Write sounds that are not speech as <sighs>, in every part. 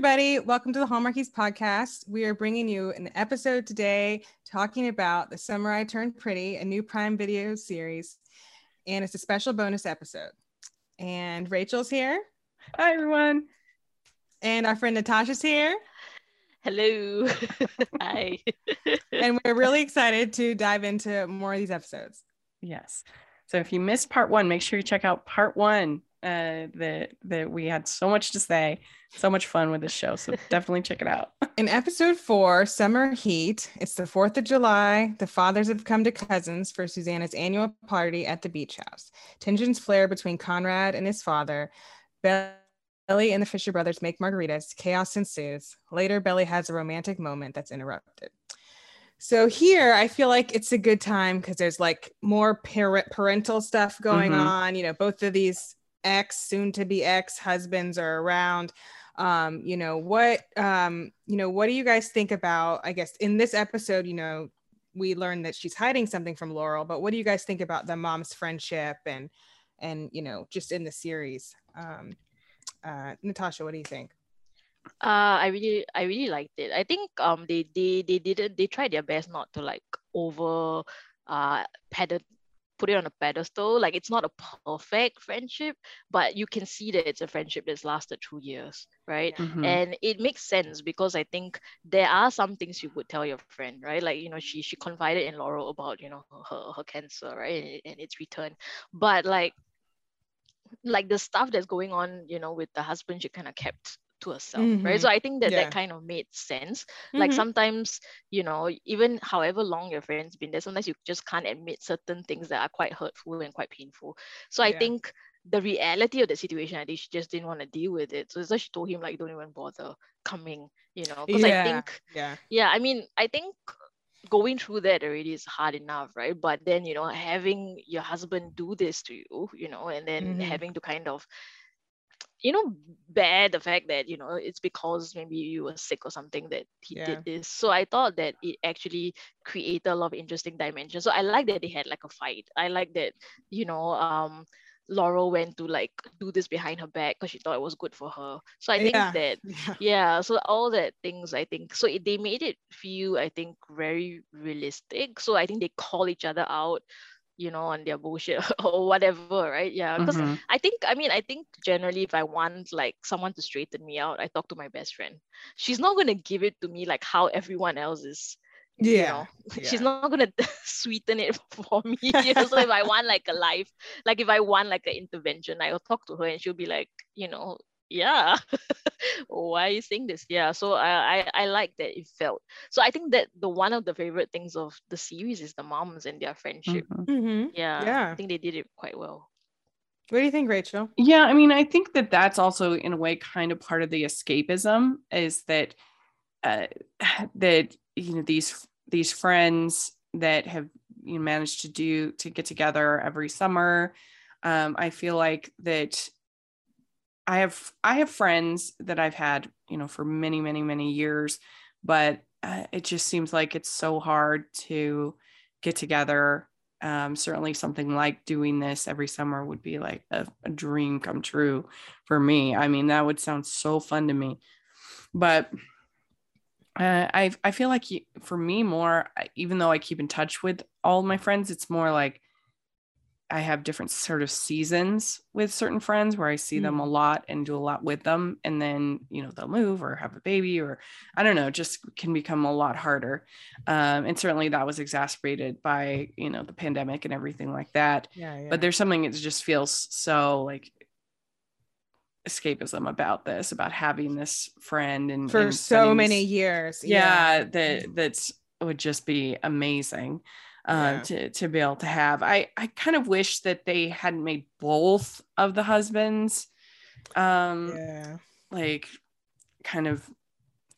Hey, everybody. Welcome to the Hallmarkies podcast. We are bringing you an episode today talking about The Summer I Turned Pretty, a new Prime Video series. And it's a special bonus episode. And Rachel's here. Hi, everyone. And our friend Natasha's here. Hello. <laughs> Hi. <laughs> and we're really excited to dive into more of these episodes. Yes. So if you missed part one, make sure you check out part one. Uh, that that we had so much to say, so much fun with this show. So definitely check it out. <laughs> In episode four, Summer Heat, it's the 4th of July. The fathers have come to cousins for Susanna's annual party at the beach house. Tensions flare between Conrad and his father. Belly and the Fisher brothers make margaritas. Chaos ensues. Later, Belly has a romantic moment that's interrupted. So here, I feel like it's a good time because there's like more parent parental stuff going mm-hmm. on. You know, both of these ex soon to be ex husbands are around um you know what um you know what do you guys think about i guess in this episode you know we learned that she's hiding something from laurel but what do you guys think about the mom's friendship and and you know just in the series? Um uh natasha what do you think? Uh i really i really liked it. I think um they they they didn't they tried their best not to like over uh padded put it on a pedestal. Like it's not a perfect friendship, but you can see that it's a friendship that's lasted two years, right? Mm-hmm. And it makes sense because I think there are some things you would tell your friend, right? Like you know, she she confided in Laurel about you know her her cancer, right, and, and its return, but like like the stuff that's going on, you know, with the husband, she kind of kept to herself mm-hmm. right so i think that yeah. that kind of made sense mm-hmm. like sometimes you know even however long your friends been there sometimes you just can't admit certain things that are quite hurtful and quite painful so i yeah. think the reality of the situation i think she just didn't want to deal with it so, so she told him like don't even bother coming you know because yeah. i think yeah yeah i mean i think going through that already is hard enough right but then you know having your husband do this to you you know and then mm-hmm. having to kind of you know bear the fact that you know it's because maybe you were sick or something that he yeah. did this so i thought that it actually created a lot of interesting dimensions so i like that they had like a fight i like that you know um Laurel went to like do this behind her back because she thought it was good for her. So I think yeah. that <laughs> yeah. yeah. so all that things I think so it, they made it feel I think very realistic. So I think they call each other out you know, on their bullshit <laughs> or whatever, right? Yeah. Because mm-hmm. I think, I mean, I think generally if I want like someone to straighten me out, I talk to my best friend. She's not gonna give it to me like how everyone else is. Yeah. You know? <laughs> yeah. She's not gonna <laughs> sweeten it for me. You know? so if I want like a life, like if I want like an intervention, I'll talk to her and she'll be like, you know, yeah. <laughs> Why are you saying this? Yeah so I, I i like that it felt. So i think that the one of the favorite things of the series is the moms and their friendship. Mm-hmm. mm-hmm. yeah yeah. i think they did it quite well. What do you think rachel? Yeah i mean i think that that's also in a way kind of part of the escapism is that uh <sighs> that you know these these friends that have you know managed to do to get together every summer um i feel like that I have I have friends that I've had, you know, for many, many, many years, but uh, it just seems like it's so hard to get together. Um, certainly, something like doing this every summer would be like a, a dream come true for me. I mean, that would sound so fun to me. But uh, I I feel like for me more, even though I keep in touch with all my friends, it's more like I have different sort of seasons with certain friends where I see mm. them a lot and do a lot with them. And then, you know, they'll move or have a baby or I don't know, just can become a lot harder. Um, and certainly that was exacerbated by, you know, the pandemic and everything like that. Yeah, yeah. But there's something that just feels so like escapism about this, about having this friend and for and so many years. Yeah, yeah. that that's would just be amazing uh, yeah. to to be able to have. I I kind of wish that they hadn't made both of the husbands, um, yeah, like kind of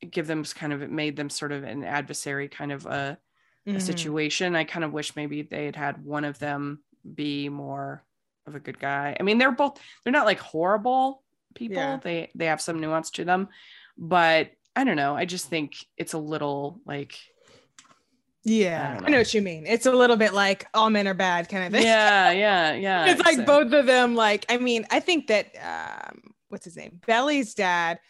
give them kind of made them sort of an adversary kind of a, mm-hmm. a situation. I kind of wish maybe they had had one of them be more of a good guy. I mean, they're both they're not like horrible people. Yeah. They they have some nuance to them, but I don't know. I just think it's a little like yeah, I know. I know. what you mean. It's a little bit like all men are bad kind of thing. Yeah, <laughs> yeah, yeah. it's like so. both of them. Like, I mean, I think that um, what's his name, Belly's dad.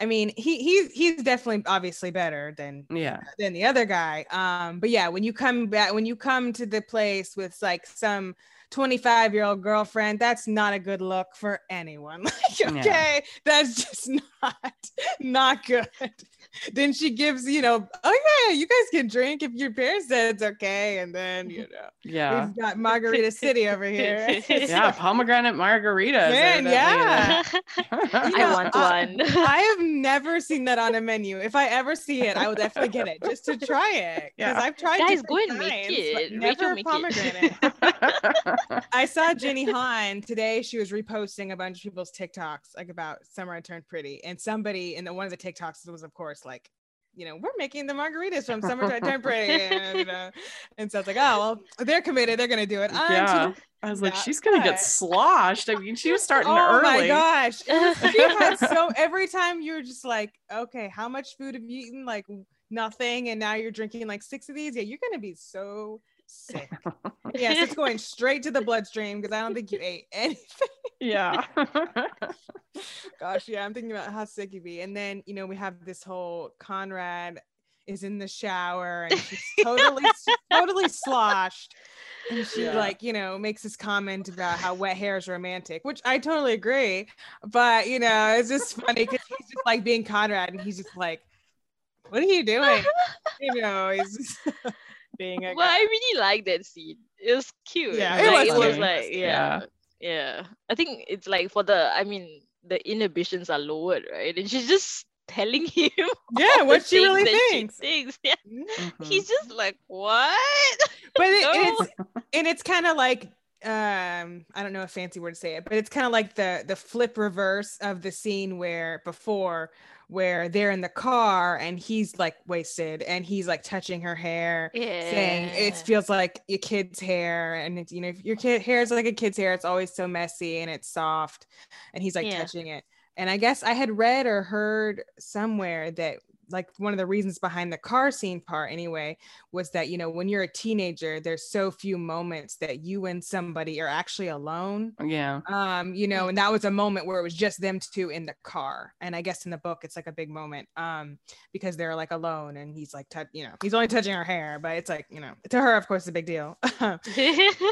I mean, he he's he's definitely obviously better than Yeah. than the other guy. Um, but yeah, when you come back, when you come to the place with like some 25 year old girlfriend, that's not a good look for anyone. <laughs> Like, Yeah. okay, that's just <laughs> not not good. then she gives, you know, oh yeah, you guys can drink if your parents said it's okay, and then you <laughs> know Yeah. we've got Margarita City over here. Yeah. like, Pomegranate margaritas. Man, yeah. the- You I want I- one. I have never seen that on a menu. If I ever see it, I will definitely get it just to try it. Because Yeah. I've tried Guys, go and make it. but Rachel, never make it. I saw Jenny Han today. She was reposting a bunch of people's TikToks like about Summer I Turned Pretty, and somebody in the one of the TikToks was, of course, like, you know, we're making the margaritas from Summer I Turned Pretty, <laughs> and, you know, and so it's like, oh well, they're committed. They're gonna do it. I'm yeah. too- I was like, she's gonna get sloshed. I mean, she was <laughs> starting oh early. Oh my gosh, she had <laughs> so every time you were just like, okay, how much food have you eaten? Like nothing, and now you're drinking like six of these. Yeah, you're gonna be so sick. <laughs> yes, <laughs> it's going straight to the bloodstream because I don't think you ate anything. Yeah. <laughs> Gosh, yeah, I'm thinking about how sick you'd be. And then, you know, we have this whole Conrad is in the shower and she's totally, totally sloshed. And she Yeah. like, you know, makes this comment about how wet hair is romantic, which I totally agree. But you know, it's just funny because he's just like being Conrad and he's just like, What are you doing? You know, he's just being a well, I really like that scene. It was cute. Yeah, it like, was it was like Yeah. yeah, yeah. I think it's like for the. I mean, the inhibitions are lowered, right? And she's just telling <laughs> him. Yeah, what she things really that she thinks. thinks. <laughs> Yeah. Mhm. He's just like, what? <laughs> but it, No. it's and it's kind of like um i don't know a fancy word to say it but it's kind of like the the flip reverse of the scene where before where they're in the car and he's like wasted and he's like touching her hair Yeah. saying it feels like your kid's hair and it's you know if your kid hair is like a kid's hair it's always so messy and it's soft and he's like Yeah. touching it and i guess i had read or heard somewhere that like one of the reasons behind the car scene part anyway was that you know when you're a teenager there's so few moments that you and somebody are actually alone Yeah. um you know and that was a moment where it was just them two in the car and i guess in the book it's like a big moment um because they're like alone and he's like tou- you know he's only touching her hair but it's like you know to her of course it's a big deal <laughs>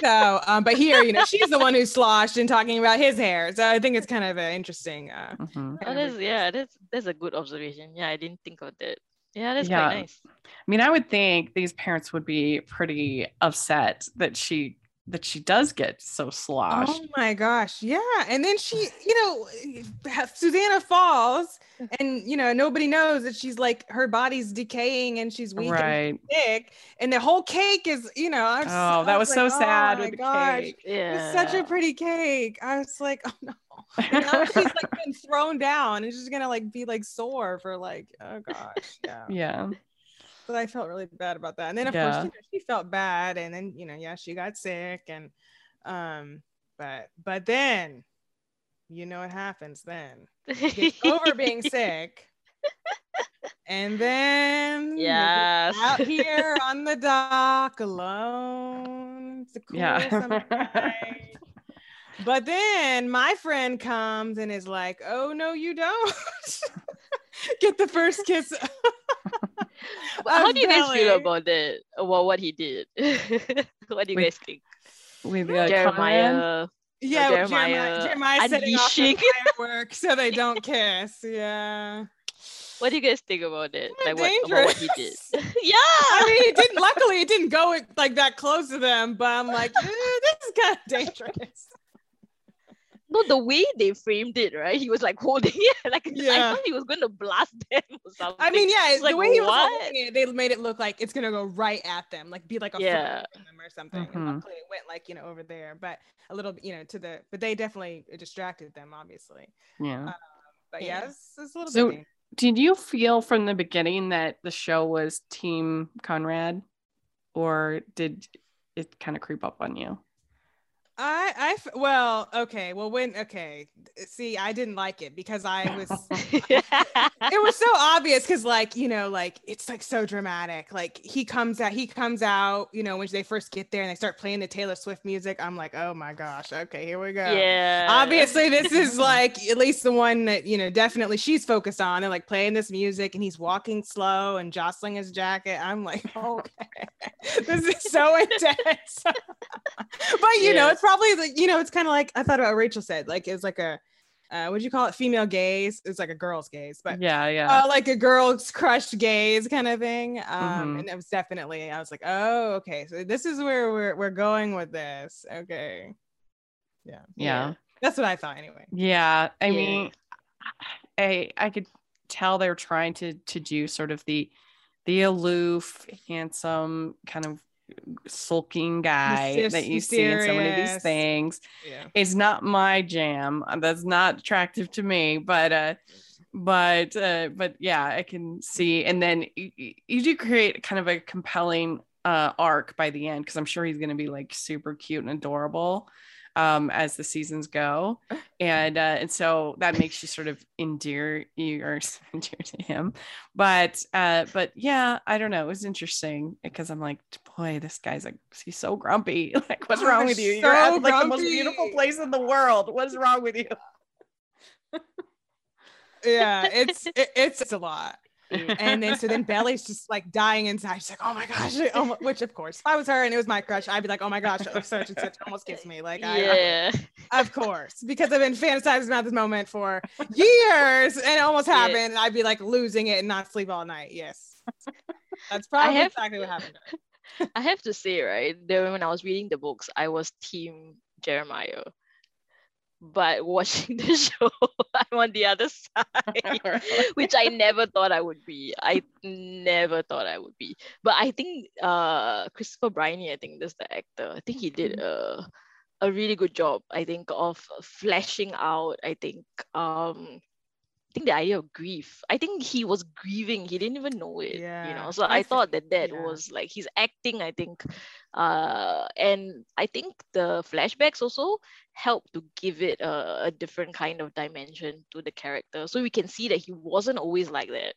so um but here you know she's the one who's sloshed and talking about his hair so i think it's kind of an interesting uh Mhm. Oh, kind of that's yeah, that's that's a good observation. Yeah, I didn't think of that. Yeah, it is Yeah. quite nice. I mean, I would think these parents would be pretty upset that she that she does get so sloshed. Oh my gosh, yeah. And then she, you know, Susanna falls, and you know nobody knows that she's like her body's decaying and she's weak and sick, and the whole cake is, you know. I Oh, I that was so like, oh sad oh with my the gosh, cake. Yeah. It's such a pretty cake. I was like, <laughs> oh no. And now she's like <laughs> been thrown down and she's gonna like be like sore for like, oh gosh, yeah. Yeah. But I felt really bad about that. And then of Yeah. course you know, she felt bad, and then you know, yeah, she got sick, and um, but but then, you know what happens then? Gets over being sick, and then <laughs> Yes. out here on the dock alone. It's a cool Yeah. <laughs> night. But then my friend comes and is like, "Oh no, you don't." <laughs> Get the first kiss. <laughs> Well, How do you guys feel about that? About what he did? <laughs> what do you Wait, guys think? With uh, Jeremiah. Yeah, well, Jeremiah, Jeremiah Jeremiah setting off the unleashing. fireworks so they don't kiss. Yeah. What do you guys think about it? Kinda Like what, about what he did? dangerous. yeah. I mean, it didn't. Luckily, it didn't go like that close to them. But I'm like, eh, this is kind of dangerous. No, the way they framed it, right? He was like holding <laughs> it. Like I thought he was going to blast <laughs> them or something. I mean, yeah, It's the like, way he was what? holding it, they made it look like it's gonna go right at them, like be like a Yeah. yeah. them or something. Mhm. And luckily, it went like you know over there, but a little, you know, to the. But they definitely distracted them, obviously. Yeah. But Yeah. yeah, it's, it's a little So- bit. dangerous. Did you feel from the beginning that the show was Team Conrad, or did it kind of creep up on you? I, I, well, okay. Well, when, okay. See, I didn't like it because I was, <laughs> <laughs> it was so obvious because, like, you know, like it's like so dramatic. Like he comes out, he comes out, you know, when they first get there and they start playing the Taylor Swift music. I'm like, oh my gosh, okay, here we go. yeah. Obviously, this is <laughs> like at least the one that, you know, definitely she's focused on and like playing this music and he's walking slow and jostling his jacket. I'm like, okay, this is so intense. but, you know, it's probably like, you know, it's kind of like I thought about what Rachel said, like it's like a, uh, what do you call it? Female gaze. It's like a girl's gaze, but yeah, yeah. uh, like a girl's crushed gaze kind of thing. Um, Mhm. and it was definitely, I was like, oh, okay. So this is where we're, we're going with this. Okay. yeah. Yeah. That's what I thought anyway. Yeah, I Yeah. mean, I I could tell they're trying to to do sort of the the aloof, handsome, kind of sulking guy that you see in so many of these things. Yeah. It's not my jam. Uh, That's not attractive to me, but uh but uh but yeah, I can see and then you, you do create kind of a compelling uh arc by the end because I'm sure he's going to be like super cute and adorable um as the seasons go <laughs> and uh and so that makes you sort of endear you or <laughs> endear to him but uh but yeah i don't know it was interesting because i'm like boy this guy's like he's so grumpy <laughs> like what's oh, wrong with you you're So at like the most beautiful place in the world what's wrong with you <laughs> Yeah. It's, <laughs> it, it's, it's a lot. And then, so then Belly's just like dying inside. She's like, oh my gosh. Oh my, which of course, if I was her and it was my crush, I'd be like, oh my gosh, oh, such and such almost kissed me. Like, I, yeah. of course, because I've been fantasizing about this moment for years and it almost Yeah. happened. And I'd be like losing it and not sleep all night. Yes. That's probably have- exactly what happened. <laughs> I have to say, right, there when I was reading the books, I was team Jeremiah. But watching <laughs> the show, <laughs> I'm on the other side, which I never thought I would be. I never thought I would be. But I think uh Christopher Briney, I think that's the actor. I think he did a a really good job, I think, of fleshing out, I think, um think the idea of grief. I think he was grieving. He didn't even know it. You know. So I I, thought that that yeah. was like he's acting, I think. Uh and I think the flashbacks also help to give it a, a different kind of dimension to the character. So we can see that he wasn't always like that.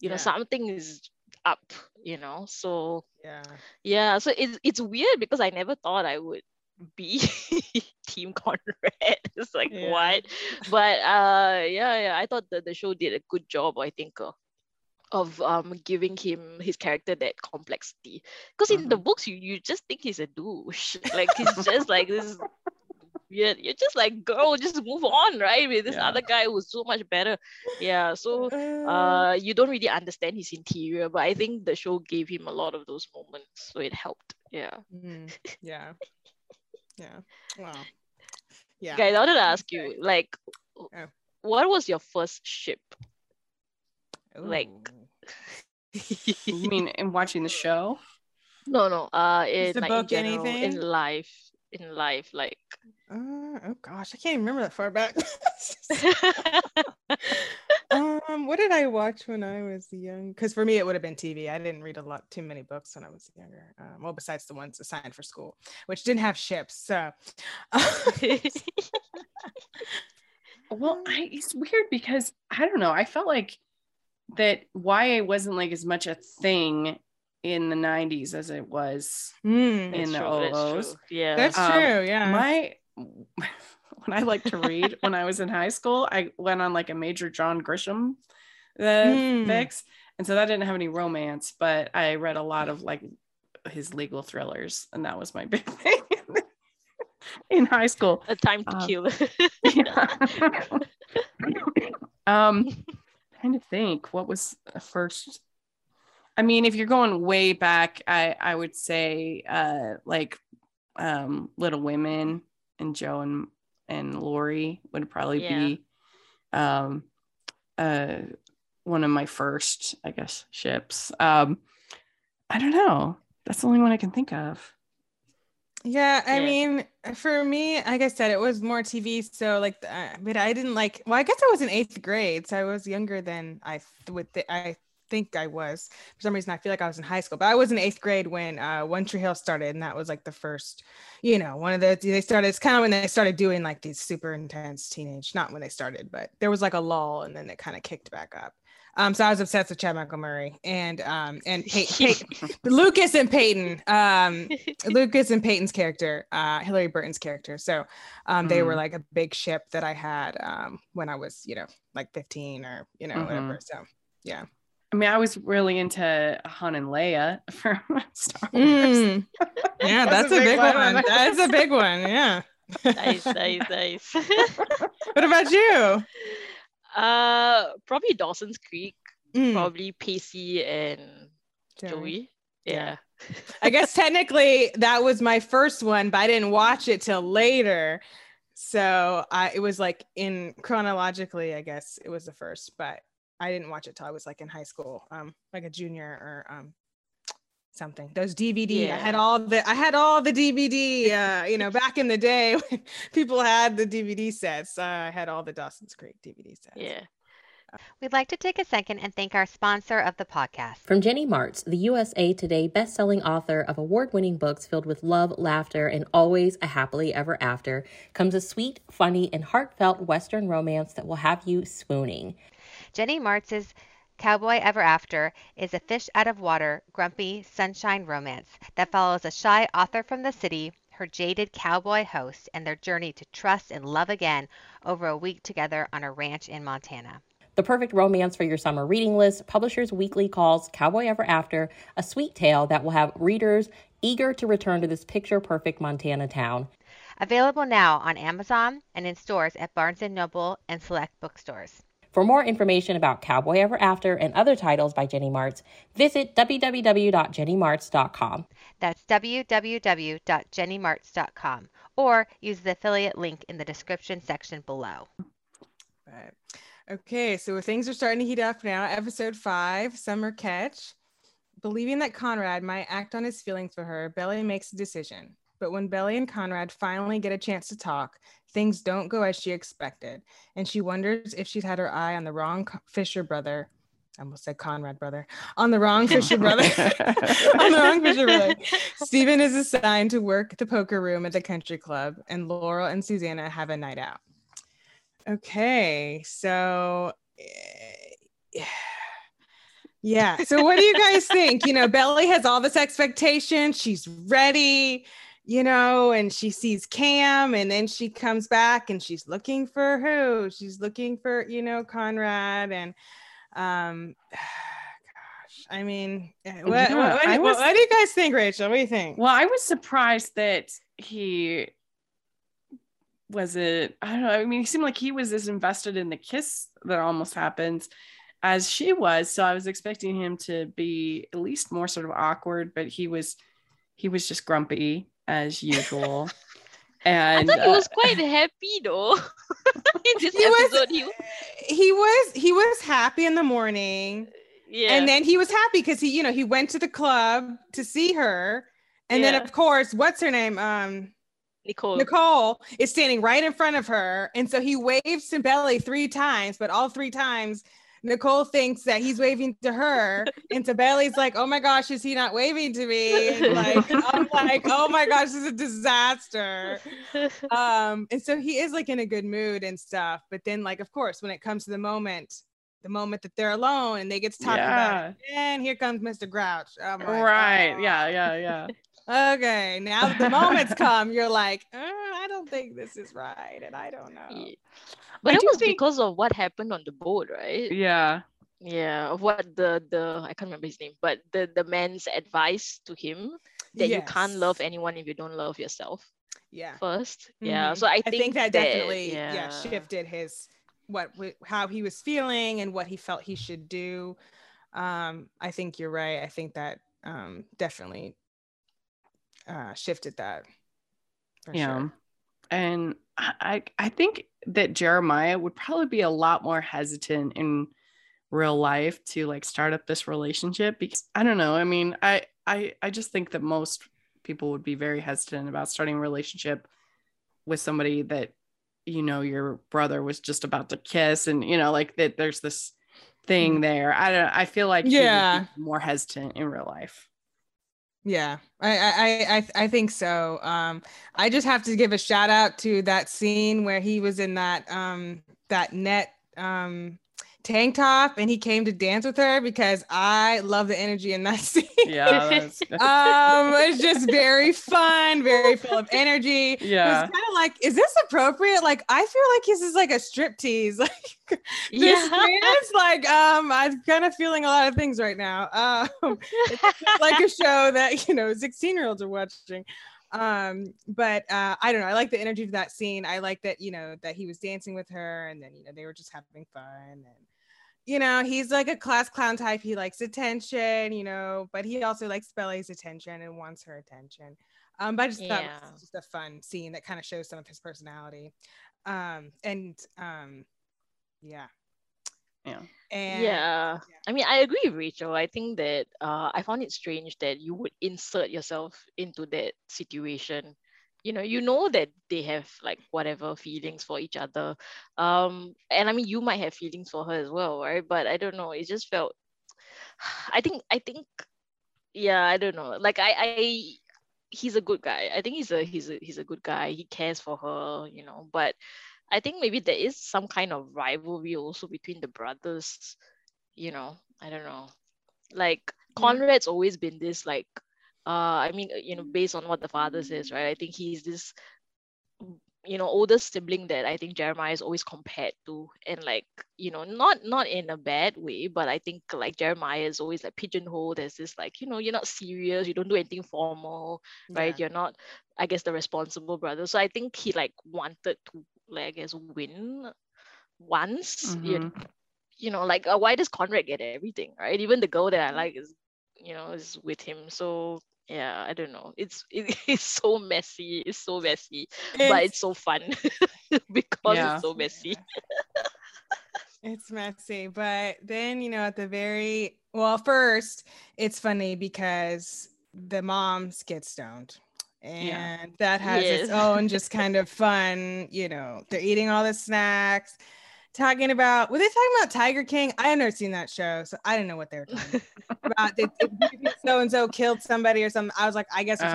You know, something is up, you know. So Yeah. yeah, so it's it's weird because I never thought I would be <laughs> Team Conrad. <laughs> It's like Yeah. what? But uh yeah, yeah, I thought that the show did a good job, I think, uh, of um giving him his character that complexity. Because in the Mm-hmm. books you you just think he's a douche. <laughs> Like he's just like this weird. You're just like, girl, just move on, right? With this Yeah. other guy who's so much better. Yeah. So Uh, <sighs> uh you don't really understand his interior but i think the show gave him a lot of those moments so it helped yeah mm, yeah. Yeah. Wow. Yeah. guys i wanted to ask you like Oh. what was your first ship like- Ooh. <laughs> you mean in watching the show no no uh in, Is the like, book in, general, anything? in life in life like Uh, oh gosh, I can't even remember that far back. <laughs> <laughs> what did I watch when I was young? Because for me, it would have been TV. I didn't read a lot, too many books when I was younger. Um, well, besides the ones assigned for school, which didn't have ships. So, <laughs> Well, I, it's weird because I don't know. I felt like that YA wasn't like as much a thing in the 90s as it was. Mm, In That's the true, that's OOs. true. yeah that's Um, true. Yeah. My <laughs> when I liked to read when I was in high school, I went on like a major John Grisham uh, Mm. fix, and so that didn't have any romance, but I read a lot of like his legal thrillers, and that was my <laughs> big thing in high school. a time to um, kill <laughs> <laughs> um, trying to think what was the first. I mean, if you're going way back, I I would say uh like um Little Women and Jo and and Laurie would probably Yeah. be um uh one of my first, I guess, ships. Um I don't know. That's the only one I can think of. Yeah, I Yeah. mean, for me, like I said, it was more TV. So like, uh, but I didn't like. Well, I guess I was in eighth grade, so I was younger than I th- would. Th- I think I was. For some reason, I feel like I was in high school, but I was in eighth grade when uh, One Tree Hill started, and that was like the first, you know, one of the they started. It's kind of when they started doing like these super intense teenage. Not when they started, but there was like a lull, and then it kind of kicked back up. Um, so I was obsessed with Chad Michael Murray and um and Pey- <laughs> Pey- Lucas and Peyton, um <laughs> Lucas and Peyton's character, uh Hilarie Burton's character. So um they were Mhm. like a big ship that I had um when I was, you know, like 15 or you know, Mhm. whatever. So yeah. I mean, I was really into Han and Leia <laughs> for Star Wars. Mm. Yeah, that's, a big, one. one. That's a big one. Yeah. nice, nice, nice. What about you? Uh, probably Dawson's Creek. Mm, Probably Pacey and Joey. Joey. Yeah. Yeah. <laughs> I guess technically that was my first one, but I didn't watch it till later. So I it was like in chronologically, I guess it was the first, but I didn't watch it till I was like in high school, um, like a junior or um something. Those DVD, I had all the I had all the DVD, uh, you know, back in the day <laughs> when people had the DVD sets. Uh, I had all the Dawson's Creek DVD sets. Yeah. We'd like to take a second and thank our sponsor of the podcast. From Jennie Marts, the USA Today best-selling author of award-winning books filled with love, laughter, and always a happily ever after, comes a sweet, funny, and heartfelt Western romance that will have you swooning. Jennie Marts's Cowboy Ever After is a fish out of water, grumpy sunshine romance that follows a shy author from the city, her jaded cowboy host, and their journey to trust and love again over a week together on a ranch in Montana. The perfect romance for your summer reading list, Publishers Weekly calls Cowboy Ever After a sweet tale that will have readers eager to return to this picture-perfect Montana town. Available now on Amazon and in stores at Barnes & Noble and select bookstores. For more information about Cowboy Ever After and other titles by Jennie Marts, visit www.jenniemarts.com. That's www.jenniemarts.com or use the affiliate link in the description section below. Right. Okay, so things are starting to heat up now. Episode five, Summer Catch. Believing that Conrad might act on his feelings for her, Belly makes a decision. But when Belly and Conrad finally get a chance to talk, things don't go as she expected. And she wonders if she's had her eye on the wrong Fisher brother. I almost said Conrad brother. On the wrong Fisher brother. <laughs> on the wrong Fisher brother. Steven is assigned to work the poker room at the country club, and Laurel and Susanna have a night out. Okay, so eh, yeah. So what do you guys think? You know, Belly has all this expectation. She's ready, you know, and she sees Cam, and then she comes back and she's looking for who? She's looking for, you know, Conrad and um <sighs> gosh, I mean, eh, what, Yeah, what, what, I was- what do you guys think, Rachel? What do you think? Well, I was surprised that he was it. I don't know. I mean, he seemed like he was as invested in the kiss that almost happens as she was. So I was expecting him to be at least more sort of awkward, but he was he was just grumpy as usual. And <laughs> I thought he uh, was quite happy though. <laughs> in this He was- episode, he, he was he was happy in the morning yeah. and then he was happy because he you know he went to the club to see her and then of course what's her name um Nicole. nicole is standing right in front of her and so he waves to belly three times but all three times nicole thinks that he's waving to her and to belly's like oh my gosh is he not waving to me? And like i'm like oh my gosh this is a disaster. Um and so he is like in a good mood and stuff but then like of course when it comes to the moment the moment that they're alone and they get to talk about it and here comes mr grouch. Like, right. "Oh, Yeah, yeah, yeah. Okay now that the moments <laughs> come you're like uh, i don't think this is right and i don't know Yeah. But I it was think- because of what happened on the boat, right? Yeah. Yeah, of what the the I can't remember his name, but the the man's advice to him that you can't love anyone if you don't love yourself yeah first. Yeah, Mhm. so I I think, think that definitely yeah. yeah, shifted his what how he was feeling and what he felt he should do um i think you're right i think that um definitely uh shifted that for yeah sure. and I, I think that jeremiah would probably be a lot more hesitant in real life to like start up this relationship because i don't know i mean i i i just think that most people would be very hesitant about starting a relationship with somebody that you know your brother was just about to kiss and you know like that there's this thing there. I don't. I feel like he would be Yeah. more hesitant in real life. Yeah, I, I, I, I- think so. Um, I just have to give a shout out to that scene where he was in that, um, that net, um, tank top and he came to dance with her because I love the energy in that <laughs> scene. Yeah, that's, <laughs> um, it's just very fun, very full of energy. It Yeah. was kind of like, is this appropriate? Like, I feel like this is like a strip tease. <laughs> Like, this Yeah. dance, like, um, I'm kind of feeling a lot of things right now. Um, it's like a show that you know 16 year olds are watching um but uh i don't know i like the energy of that scene i like that you know that he was dancing with her and then you know they were just having fun and you know he's like a class clown type he likes attention you know but he also likes Belly's attention and wants her attention um but i just thought it was just a fun scene that kind of shows some of his personality um and um yeah Yeah. and yeah. I mean, I agree with Rachel. I think that uh, I found it strange that you would insert yourself into that situation. You know, you know that they have like whatever feelings for each other. Um, and I mean, you might have feelings for her as well, right? But I don't know. It just felt. <sighs> I think. I think. Yeah, I don't know. Like I, I, he's a good guy. I think he's a he's a he's a good guy. He cares for her, you know. But I think maybe there is some kind of rivalry also between the brothers. You know, I don't know. Like Conrad's always been this like, uh, I mean, you know, based on what the father says, right? I think he's this, you know, older sibling that I think Jeremiah is always compared to, and like, you know, not not in a bad way, but I think like Jeremiah is always like pigeonholed as this like, you know, you're not serious, you don't do anything formal, right? Yeah. You're not, I guess, the responsible brother. So I think he like wanted to, like, I guess, win once. You, Mhm. you know, like uh, why does Conrad get everything, right? Even the girl that I like is, you know, is with him. So yeah, I don't know. It's <laughs> it, it's so messy. It's so messy, but It's- it's so fun <laughs> because Yeah. it's so messy. <laughs> It's messy, but then you know at the very well, first it's funny because the moms get stoned, and Yeah. that has its own just kind of fun. You know, they're eating all the snacks, talking about were they talking about Tiger King? I had never seen that show, so I didn't know what they were talking <laughs> about. So and so killed somebody or something. I was like, I guess Oh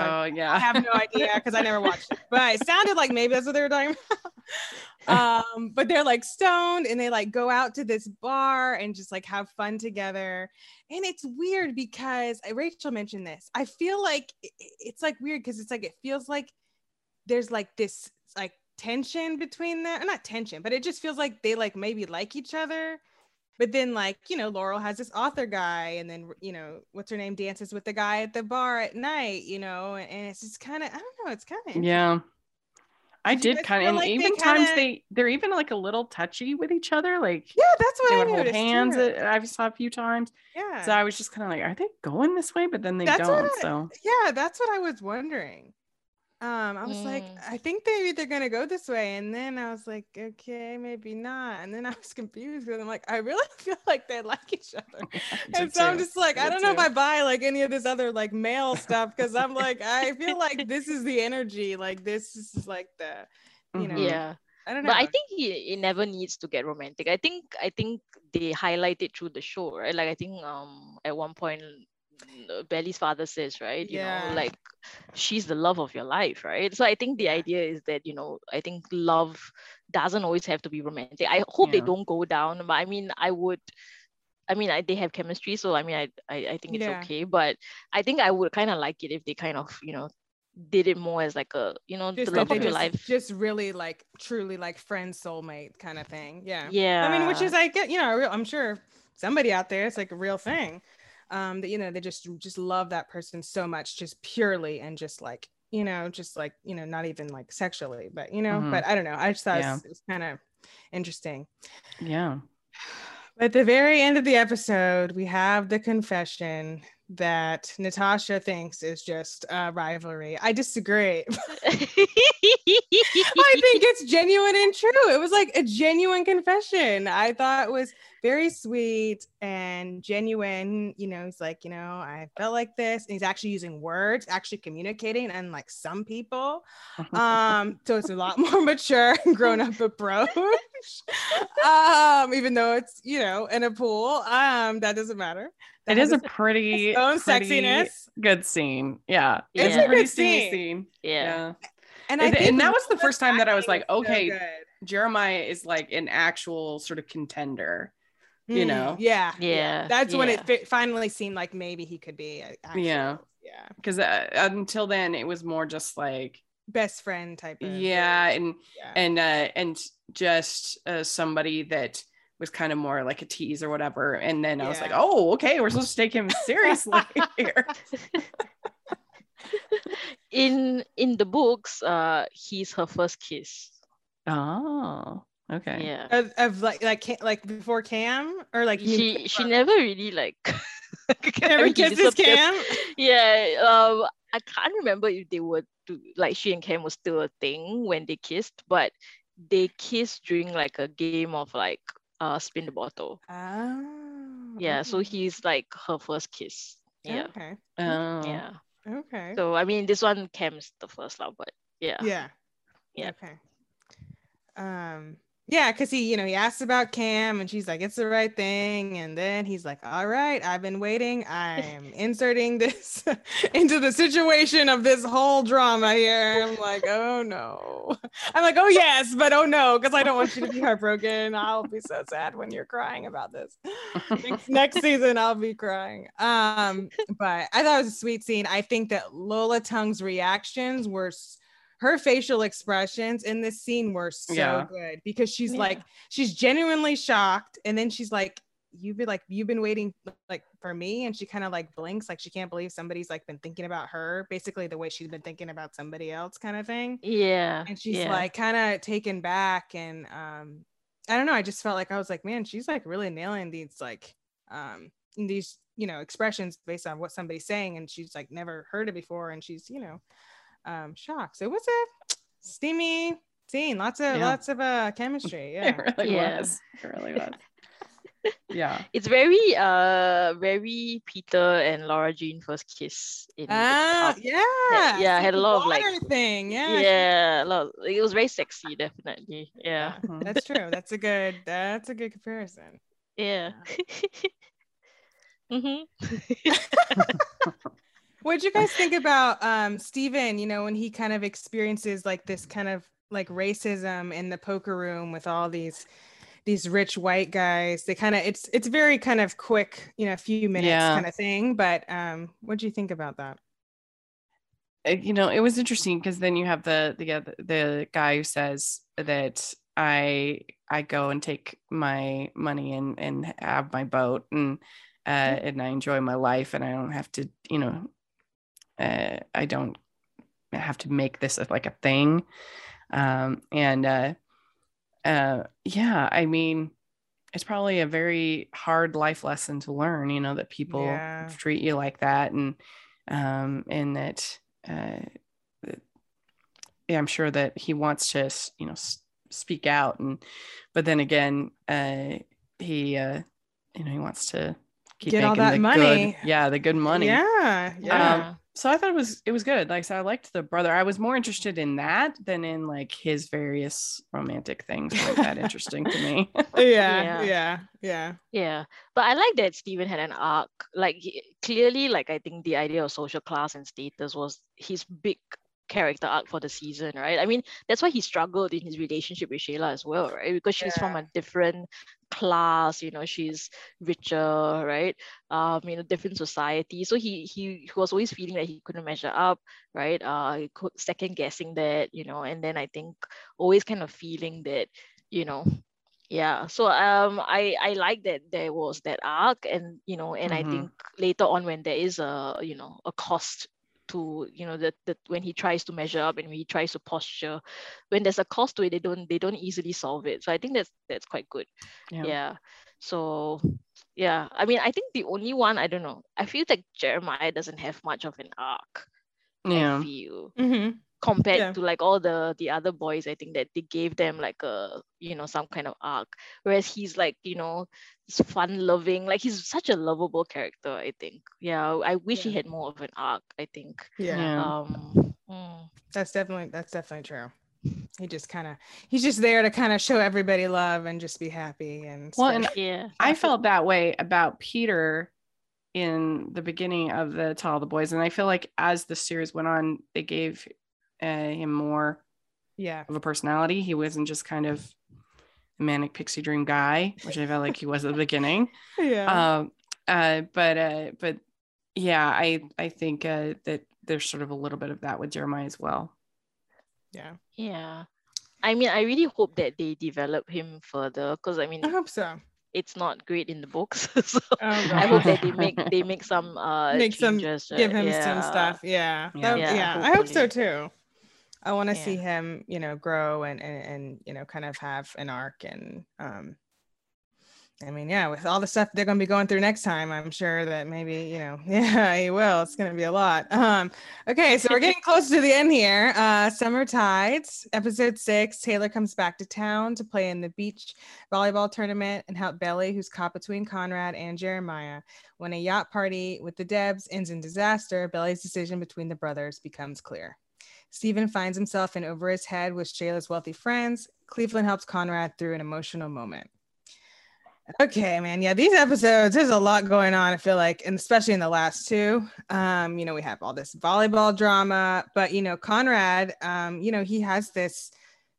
I have no idea because I never watched it, but it sounded like maybe that's what they were talking about. <laughs> um, but they're like stoned and they like go out to this bar and just like have fun together. And it's weird because uh, Rachel mentioned this. I feel like it's like weird because it's like it feels like there's like this like tension between them, not tension, but it just feels like they like maybe like each other. But then, like, you know, Laurel has this author guy, and then, you know, what's her name dances with the guy at the bar at night, you know, and, it's just kind of, I don't know, it's kind of, Yeah. I Did did kind of, and like they even times kinda- they they're even like a little touchy with each other. Like yeah, that's what they I hold noticed. hands. too. uh, I saw a few times. yeah. So I was just kind of like, are they going this way? But then they That's don't. I- so yeah, that's what I was wondering. Um, I was like, Mm. I think maybe they're gonna go this way, and then I was like, okay, maybe not, and then I was <laughs> confused because I'm like, I really <laughs> feel like they like each other, <laughs> and so I'm just like, I don't know if. I buy like any of this other like male stuff because I'm like, I feel like this is the energy, like this is like the, you know, Mhm. Yeah. I don't know. But I think he it never needs to get romantic. I think I think they highlight it through the show, right? Like I think um at one point Belly's father says, right? You Yeah. know, like she's the love of your life, right? So I think the idea is that, you know, I think love doesn't always have to be romantic. I hope they don't go down, but I mean I would I mean, I, they have chemistry, so I mean, I, I, I think it's Yeah. okay. But I think I would kind of like it if they kind of, you know, did it more as like a, you know, just the love of your just, life. just really like truly like friend soulmate kind of thing. Yeah. yeah. I mean, which is I get, you know, real, I'm sure somebody out there, it's like a real thing. Um, that you know, they just just love that person so much, just purely and just like, you know, just like, you know, not even like sexually, but you know, Mhm. but I don't know. I just thought Yeah. it was, was kind of interesting. Yeah. But at the very end of the episode, we have the confession that Natasha thinks is just a rivalry. I disagree. <laughs> I think it's <laughs> genuine and true. It was like a genuine confession. I thought it was very sweet and genuine. You know, he's like, you know, I felt like this. And he's actually using words, actually communicating, unlike some people. Um, so it's a lot <laughs> more mature and grown up approach. <laughs> um, even though it's, you know, in a pool. Um, that doesn't matter. That it is a pretty, own pretty sexiness. good scene. Yeah. It's a a pretty good steamy scene. Yeah. And, And- think and that was the first time that I was like, okay, good. Jeremiah is like an actual sort of contender. You Mm, know? yeah Yeah, that's when it fi- finally seemed like maybe he could be a actual- Yeah. yeah Because uh, until then, it was more just like, best friend type of yeah, and yeah. and uh, and just uh, somebody that was kind of more like a tease or whatever. And then I was like, oh, okay, we're supposed to take him seriously <laughs> here. in in the books, uh, he's her first kiss. Oh, okay. Yeah. of, of like like like before Cam or like you She she never really like <laughs> never <laughs> he kisses disappeared. Cam. Yeah. Um, I can't remember if they were to like she and Cam was still a thing when they kissed, but they kissed during like a game of like uh spin the bottle. Oh, Yeah. So he's like her first kiss. Yeah. okay Oh, Yeah. okay So I mean, this one Cam's the first love, but yeah. yeah Yeah. okay um yeah because he you know he asks about cam and she's like it's the right thing and then he's like all right i've been waiting. <laughs> I'm inserting this <laughs> into the situation of this whole drama here. I'm like oh no. I'm like oh yes but oh no because i don't want you to be heartbroken. I'll be so sad when you're crying about this. Next, next season I'll be crying. Um, but I thought it was a sweet scene. I think that Lola Tung's reactions were s- her facial expressions in this scene were so Yeah. good because she's Yeah. like she's genuinely shocked and then she's like you've been like you've been waiting like for me and she kind of like blinks like she can't believe somebody's like been thinking about her basically the way she's been thinking about somebody else kind of thing Yeah. and she's yeah. like kind of taken back and um i don't know i just felt like i was like man she's like really nailing these like um these you know expressions based on what somebody's saying and she's like never heard it before and she's you know um shocked so it was a steamy scene lots of Yeah. lots of uh chemistry <laughs> yeah It really Yeah. was. It really was. <laughs> yeah. it's very uh very Peter and Lara Jean first kiss in the ah pub. yeah yeah, I had a lot of, like- thing yeah yeah, a lot. It was very sexy, definitely. Yeah, Mhm. that's true that's a good that's a good comparison yeah. <laughs> hmm What'd you guys think about um Steven, you know, when he kind of experiences like this kind of like racism in the poker room with all these these rich white guys. They kind of it's it's very kind of quick, you know, a few minutes Yeah. kind of thing. But um what'd you think about that? Uh, you know, it was interesting because then you have the the the guy who says that I I go and take my money and and have my boat and uh and I enjoy my life and I don't have to, you know, uh I don't have to make this a- like a thing. Um and uh uh yeah, I mean it's probably a very hard life lesson to learn, you know, that people Yeah. treat you like that and um and that uh I'm sure that he wants to you know s- speak out and but then again uh he uh you know he wants to keep Get all making that the money. good, yeah the good money Yeah. Yeah. Yeah. So I thought it was it was good. Like so I liked the brother. I was more interested in that than in like his various romantic things. weren't that interesting to me. <laughs> <laughs> yeah. Yeah. Yeah. Yeah. Yeah, but I like that Steven had an arc. Like he- clearly, like I think the idea of social class and status was his big character arc for the season, right? I mean, that's why he struggled in his relationship with Shayla as well, right? Because she's from a different class, you know, she's richer, right? Um, in a different society. So he he, he was always feeling that he couldn't measure up, right? Uh, second guessing that, you know, and then I think always kind of feeling that, you know, yeah so um i i like that there was that arc and you know and i Mhm. think later on when there is a you know a cost to you know that that when he tries to measure up and when he tries to posture when there's a cost to it they don't they don't easily solve it. So i think that's that's quite good. Yeah, so yeah. I mean i think the only one i don't know. I feel like jeremiah doesn't have much of an arc Yeah. i feel. Mm-hmm. Compared Yeah. to like all the the other boys i think that they gave them like a you know some kind of arc whereas he's like you know he's fun loving like he's such a lovable character i think yeah i wish he had more of an arc i think Yeah. Yeah. um mm, That's definitely that's definitely true. He just kind of he's just there to kind of show everybody love and just be happy and Well, and yeah I felt that way about Peter in the beginning of the To All the Boys, and I feel like as the series went on, they gave uh, him more yeah. of a personality. He wasn't just kind of a manic pixie dream guy, which I felt like he was at the beginning. <laughs> Yeah. Um, uh, but uh, but yeah, I I think uh, that there's sort of a little bit of that with Jeremiah as well. yeah. yeah i mean i really hope that they develop him further because i mean I hope so. it's not great in the books <laughs> so Oh, i hope that they make they make some uh <laughs> Make some- changes, Give right? him some stuff. Yeah. Yeah. That- Yeah, yeah. I hope so too. I want to see him, you know, grow and, and and you know, kind of have an arc and um I mean, yeah, with all the stuff they're going to be going through next time, I'm sure that maybe, you know, <laughs> yeah, he will. It's going to be a lot. Um, okay, so we're getting close to the end here. Uh, Summer Tides, episode six. Taylor comes back to town to play in the beach volleyball tournament and help Belly, who's caught between Conrad and Jeremiah. When a yacht party with the Debs ends in disaster, Belly's decision between the brothers becomes clear. Steven finds himself in over his head with Shayla's wealthy friends. Cleveland helps Conrad through an emotional moment. Okay, man. Yeah, these episodes, there's a lot going on, I feel like, and especially in the last two. Um, you know, we have all this volleyball drama, but you know, Conrad, um, you know, he has this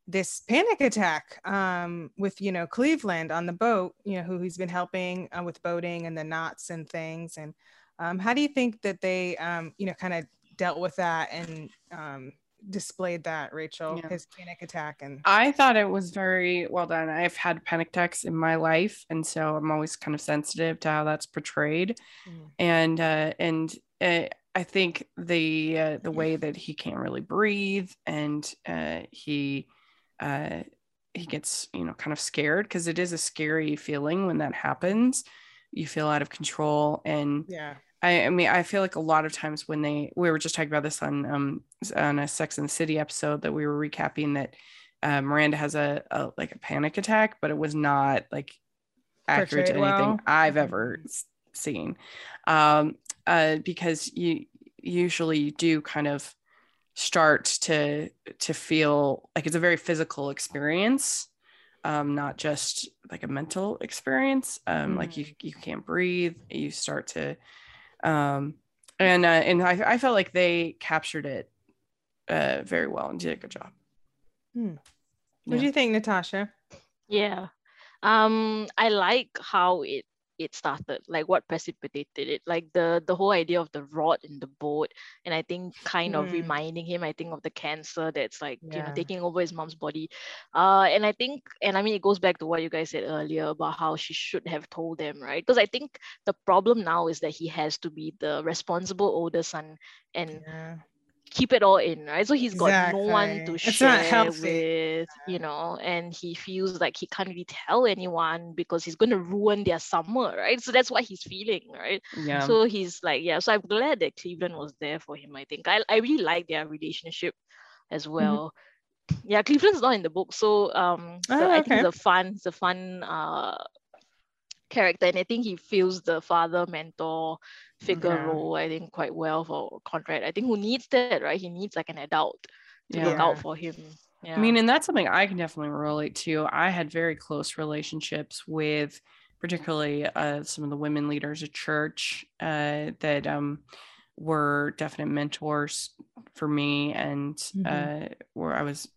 this panic attack um with you know Cleveland on the boat, you know, who he's been helping uh, with boating and the knots and things. And um, how do you think that they um, you know, kind of dealt with that and um displayed that, Rachel, Yeah. his panic attack and I thought it was very well done. I've had panic attacks in my life, and so I'm always kind of sensitive to how that's portrayed. Mm. And uh, and uh, I think the uh, the way that he can't really breathe, and uh, he uh, he gets you know kind of scared because it is a scary feeling when that happens. You feel out of control, and yeah. I, I mean, I feel like a lot of times when they, we were just talking about this on um on a Sex and the City episode that we were recapping that uh, Miranda has a, a like a panic attack, but it was not like accurate to anything well. I've Mhm. ever seen, um, uh, because you usually you do kind of start to to feel like it's a very physical experience um, not just like a mental experience. Um, Like you you can't breathe. You start to, um, and uh, and I, I felt like they captured it uh, very well and did a good job. Hmm. Yeah. What do you think, Natasha? Yeah. Um, I like how it it started, like what precipitated it, like the the whole idea of the rod in the boat, and I think kind of Mm. reminding him, I think of the cancer that's like you know taking over his mom's body, uh, and I think, and I mean it goes back to what you guys said earlier about how she should have told them, right? Because I think the problem now is that he has to be the responsible older son and Yeah. Keep it all in, right? So he's got no one to It's share with, you know, and he feels like he can't really tell anyone because he's going to ruin their summer, right? So that's what he's feeling, right? yeah. So he's like, yeah. So I'm glad that Cleveland was there for him. I think I I really like their relationship as Mm-hmm. well. Yeah, Cleveland's not in the book, so um, the- Oh, I think okay. it's a fun, it's a fun uh character, and I think he feels the father mentor figure Yeah. role. I think quite well for Conrad. I think who needs that, right? He needs like an adult to look Yeah. out for him. Yeah. I mean, and that's something I can definitely relate to. I had very close relationships with, particularly uh, some of the women leaders at church uh, that um, were definite mentors for me, and Mhm. uh, where I was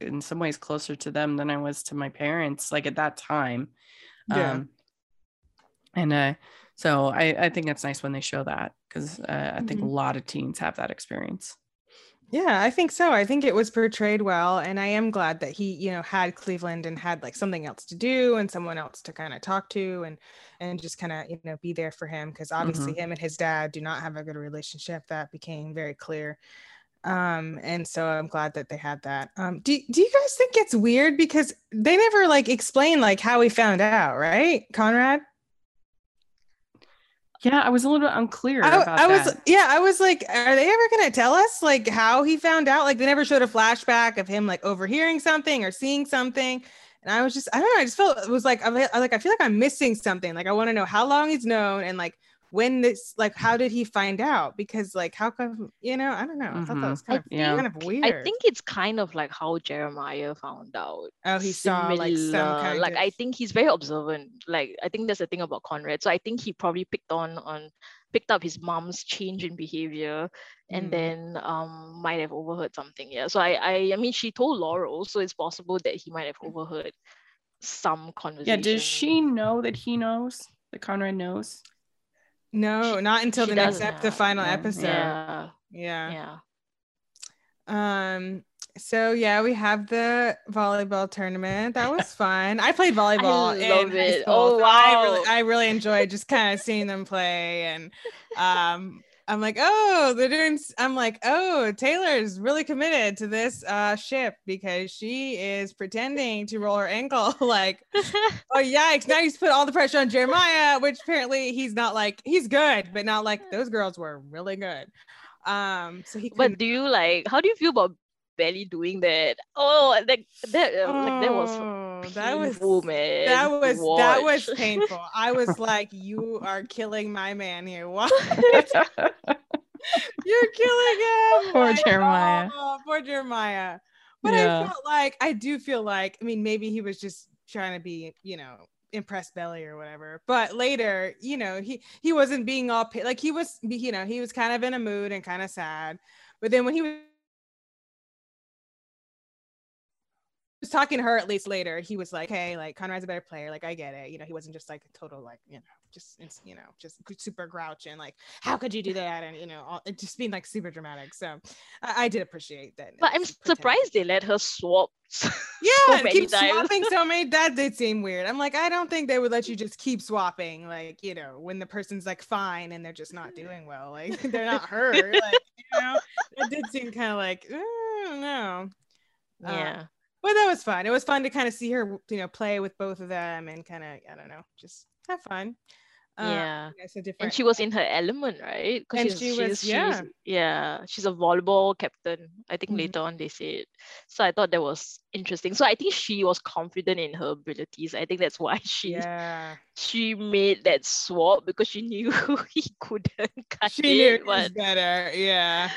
in some ways closer to them than I was to my parents, like at that time. Yeah. Um, and uh, so I, I think it's nice when they show that because uh, I think a Mhm. lot of teens have that experience. Yeah, I think so. I think it was portrayed well, and I am glad that he, you know, had Cleveland and had like something else to do and someone else to kind of talk to and and just kind of you know be there for him because obviously him and his dad do not have a good relationship. That became very clear. Um, and so I'm glad that they had that. Um, do do you guys think it's weird because they never like explain like how he found out, right, Conrad? Yeah, I was a little bit unclear I, I was that. yeah, I was like, are they ever gonna tell us like how he found out? Like they never showed a flashback of him like overhearing something or seeing something. And I was just, I don't know, I just felt it was like I'm like, I feel like I'm missing something. Like I want to know how long he's known and like when this like how did he find out? Because like how come you know, I don't know. I thought that Mhm. was kind of Yeah. kind of weird. I think it's kind of like how Jeremiah found out. oh he saw like some Similar. kind like of I think he's very observant. Like I think that's the thing about Conrad. So I think he probably picked on on picked up his mom's change in behavior and Mm. then um might have overheard something. Yeah. So I I I mean she told Laurel, so it's possible that he might have overheard some conversation Yeah, does she know that he knows? That Conrad knows? No, not until the next ep- the final episode. Yeah. yeah. Yeah. Um. So yeah, we have the volleyball tournament. That was <laughs> fun. I played volleyball. in love it. school, Oh, so I really, wow. I really enjoyed just kind of seeing <laughs> them play, and um, I'm like, oh, they're doing. I'm like, oh, Taylor's really committed to this uh ship because she is pretending to roll her ankle. <laughs> like, <laughs> oh yikes! Now just put all the pressure on Jeremiah, which apparently he's not like he's good, but not like those girls were really good. Um, so he couldn't But do you like how do you feel about Belly doing that? Oh, that that uh, like that was Oh, that was painful, man. that was that was painful. I was <laughs> like, you are killing my man here. What? <laughs> You're killing him. Poor Like, Jeremiah. oh, poor Jeremiah. But Yeah. I felt like I do feel like I mean maybe he was just trying to be you know impress Belly or whatever. But later, you know, he he wasn't being all like he was you know he was kind of in a mood and kind of sad. But then when he was was talking to her at least later he was like hey like conrad's a better player like i get it. You know he wasn't just like a total like you know just you know just super grouch and like how could you do that? And you know all, it just being like super dramatic so i, I did appreciate that But I'm surprised they let her swap. <laughs> yeah so keep times. swapping so many that did seem weird. I'm like i don't think they would let you <laughs> just keep swapping like you know when the person's like fine and they're just not doing well like <laughs> they're not her like you know? It did seem kind of like "Uh, i don't know But that was fun. It was fun to kind of see her, you know, play with both of them and kind of, I don't know, just have fun. Um, Yeah. different. And she was in her element, right? 'Cause And she was- she's, yeah. she's, yeah, she's a volleyball captain. I think Mhm. later on they said. So I thought that was interesting. So I think she was confident in her abilities. I think that's why <laughs> she yeah, she made that swap because she knew <laughs> he couldn't <laughs> cut she knew it. was But better. Yeah.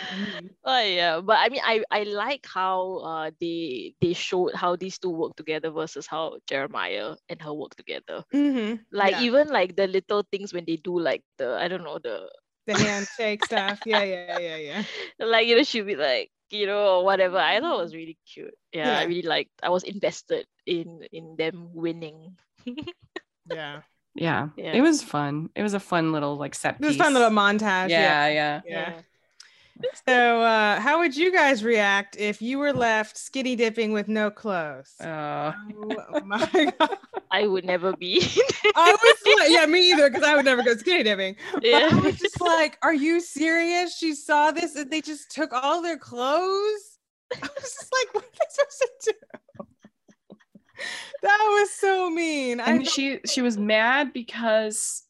Oh yeah, but I mean, I I like how uh they they showed how these two work together versus how Jeremiah and her work together. Mhm. Like Yeah. even like the little things when they do like the I don't know the the handshake stuff. Yeah, yeah, yeah, yeah. like you know she'll be like you know or whatever. I thought it was mm. really cute. Yeah, I really liked. I was invested in in them winning. <laughs> Yeah, yeah. Yeah. It was fun. It was a fun little like set it was piece. fun little montage. yeah, yeah. yeah. <laughs> So, uh, how would you guys react if you were left skinny dipping with no clothes? Uh, oh my <laughs> <laughs> god! I would never be. I was like, yeah, me either, because I would never go skinny dipping. But I was just like, are you serious? She saw this and they just took all their clothes. I was just like, what are they supposed to do? That was so mean. And thought- she she was mad because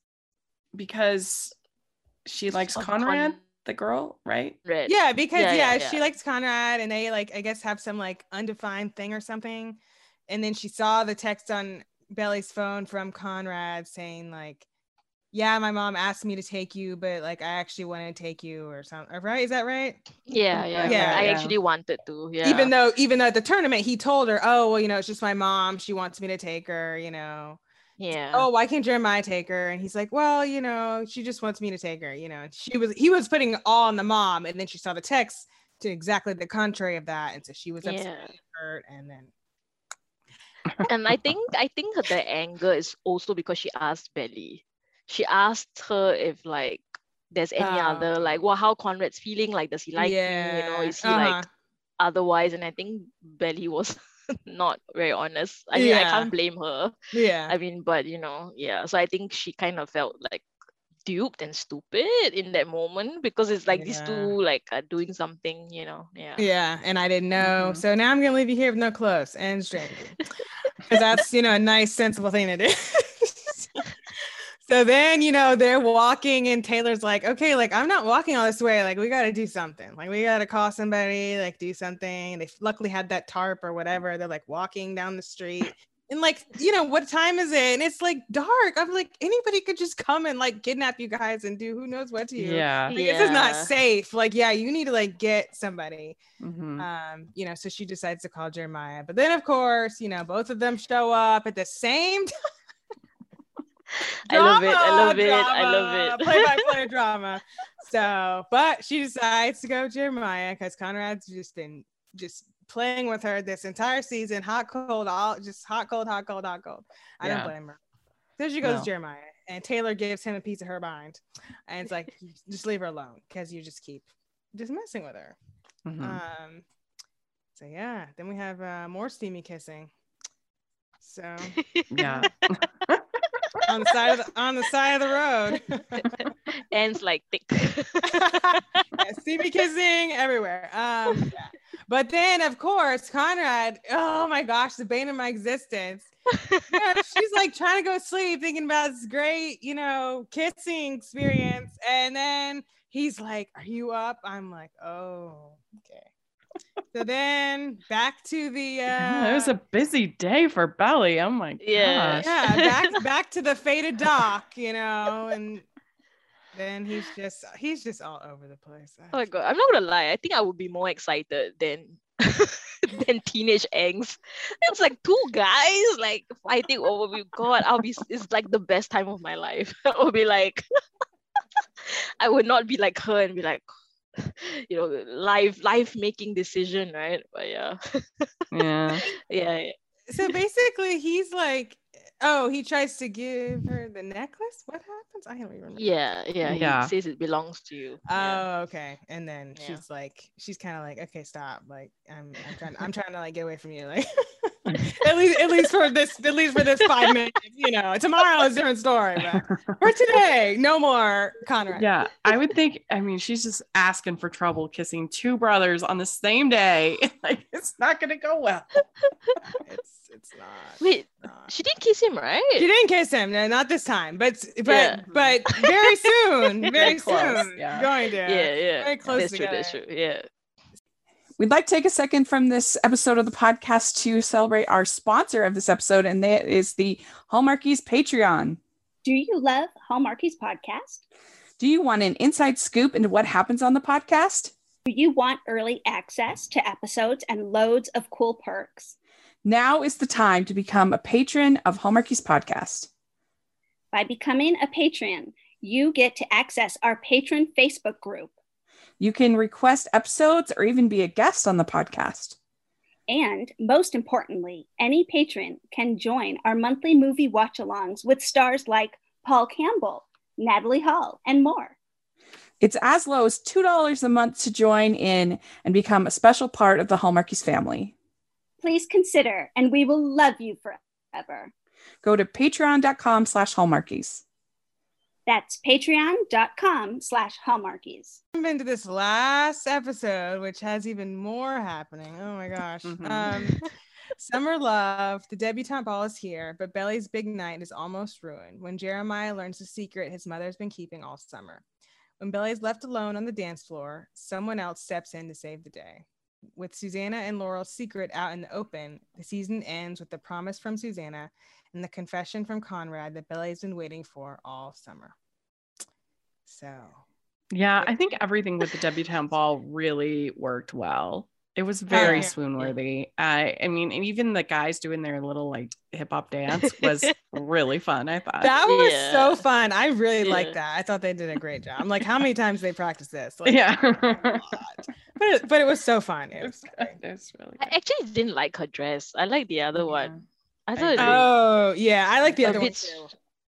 because she likes Conrad, Con- the girl, right? Red. yeah, because Yeah, yeah, yeah, she yeah. likes Conrad and they like I guess have some like undefined thing or something. And then she saw the text on Belly's phone from Conrad saying like, "Yeah, my mom asked me to take you, but like I actually wanted to take you or something." Right? Is that right? Yeah, yeah, Yeah, I yeah. actually wanted to. Yeah. even though even though at the tournament he told her oh well you know it's just my mom she wants me to take her you know yeah. oh why can't jeremiah take her and he's like well you know she just wants me to take her you know she was he was putting all on the mom and then she saw the text to exactly the contrary of that and so she was upset Yeah. and hurt and then and I think I think the anger is also because she asked Belly. She asked her if like there's any Oh. other like well how Conrad's feeling like does he like you you know is he uh-huh. like otherwise and I think Belly was <laughs> not very honest. I mean I can't blame her. yeah. I mean but you know yeah. So I think she kind of felt like duped and stupid in that moment because it's like these two like are doing something you know yeah. Yeah and i didn't know. Mhm. so now i'm gonna leave you here with no clothes and stranger <laughs> because that's you know a nice sensible thing to do <laughs> so so then, you know, they're walking, and Taylor's like, okay, like, I'm not walking all this way. Like, we got to do something. Like, we got to call somebody, like, do something. They luckily had that tarp or whatever. They're like walking down the street. And like, you know, what time is it? And it's like dark. I'm like, anybody could just come and like kidnap you guys and do who knows what to you. Yeah. Like, This is not safe. Like, yeah, you need to like get somebody. Mhm. Um, you know, so she decides to call Jeremiah. But then of course, you know, both of them show up at the same <laughs> time. I love it. I love it. I love it. Play by play drama. So, but she decides to go Jeremiah because Conrad's just been just playing with her this entire season, hot, cold, all just hot, cold, hot, cold, hot, cold. I Yeah. don't blame her. So she goes No. Jeremiah, and Taylor gives him a piece of her mind, and it's like, just leave her alone because you just keep just messing with her. Mhm. Um, so yeah, then we have uh, more steamy kissing. So <laughs> yeah. <laughs> on the side of the on the side of the road. <laughs> Ends like thick. <laughs> Yeah, steamy kissing everywhere. Um, but then of course Conrad, oh my gosh, the bane of my existence. You know, she's like trying to go to sleep, thinking about this great, you know, kissing experience, and then he's like, "Are you up?" I'm like, "Oh, okay." So then back to the uh, Yeah, it was a busy day for Belly. Oh my Yeah. gosh. yeah back <laughs> back to the faded dock you know and then he's just he's just all over the place Oh my god, I'm not gonna lie. I think I would be more excited than <laughs> than teenage angst. It's like two guys like fighting over me. God, I'll be. It's like the best time of my life. <laughs> I would be like, I would not be like her and be like, <laughs> you know, life life making decision, right? But yeah, Yeah. <laughs> yeah, yeah. so basically he's like oh he tries to give her the necklace what happens i don't even remember Yeah, yeah, Yeah. He says it belongs to you. Oh, yeah. okay. And then Yeah. she's like, she's kind of like, okay, stop. Like, I'm, I'm trying, I'm trying to like get away from you. <laughs> Like, at least, at least for this, at least for this five minutes. You know, tomorrow is a different story. But for today, no more Conrad. Yeah. I would think, I mean, she's just asking for trouble kissing two brothers on the same day. <laughs> Like, it's not going to go well. It's, it's not. Wait, not. she didn't kiss him, right? She didn't kiss him. No, not this time. But, but, Yeah. but very soon, <laughs> very Very soon, yeah. going to. yeah, yeah. Very close That's true. That's true. Yeah. We'd like to take a second from this episode of the podcast to celebrate our sponsor of this episode, and that is the Hallmarkies Patreon. Do you love Hallmarkies podcast? Do you want an inside scoop into what happens on the podcast? Do you want early access to episodes and loads of cool perks? Now is the time to become a patron of Hallmarkies Podcast. By becoming a patron, you get to access our patron Facebook group. You can request episodes or even be a guest on the podcast. And most importantly, any patron can join our monthly movie watch alongs with stars like Paul Campbell, Natalie Hall, and more. It's as low as $2 a month to join in and become a special part of the Hallmarkies family. Please consider, and we will love you forever. Go to patreon.com slash hallmarkies. That's patreon.com slash hallmarkies. jump into this last episode, which has even more happening. Oh my gosh. Mhm. Um, <laughs> Summer Love, the debutante ball is here, but Belly's big night is almost ruined when Jeremiah learns the secret his mother's been keeping all summer. When Belly is left alone on the dance floor, someone else steps in to save the day. With Susanna and Laurel's secret out in the open, the season ends with the promise from Susanna and the confession from Conrad that Belly's been waiting for all summer. So, Yeah. I think everything with the debutante ball really worked well. It was oh, very yeah. swoon worthy. I, I mean, and even the guys doing their little like hip hop dance <laughs> was really fun. I thought. That was Yeah. so fun. I really Yeah. liked that. I thought they did a great job. I'm like, how many times they practice this? Like, <laughs> yeah. A lot. But it, but it was so fun. It it was was great. good. It was really I actually didn't like her dress. I like the other one. I I thought it was Oh yeah, I like the a other one too.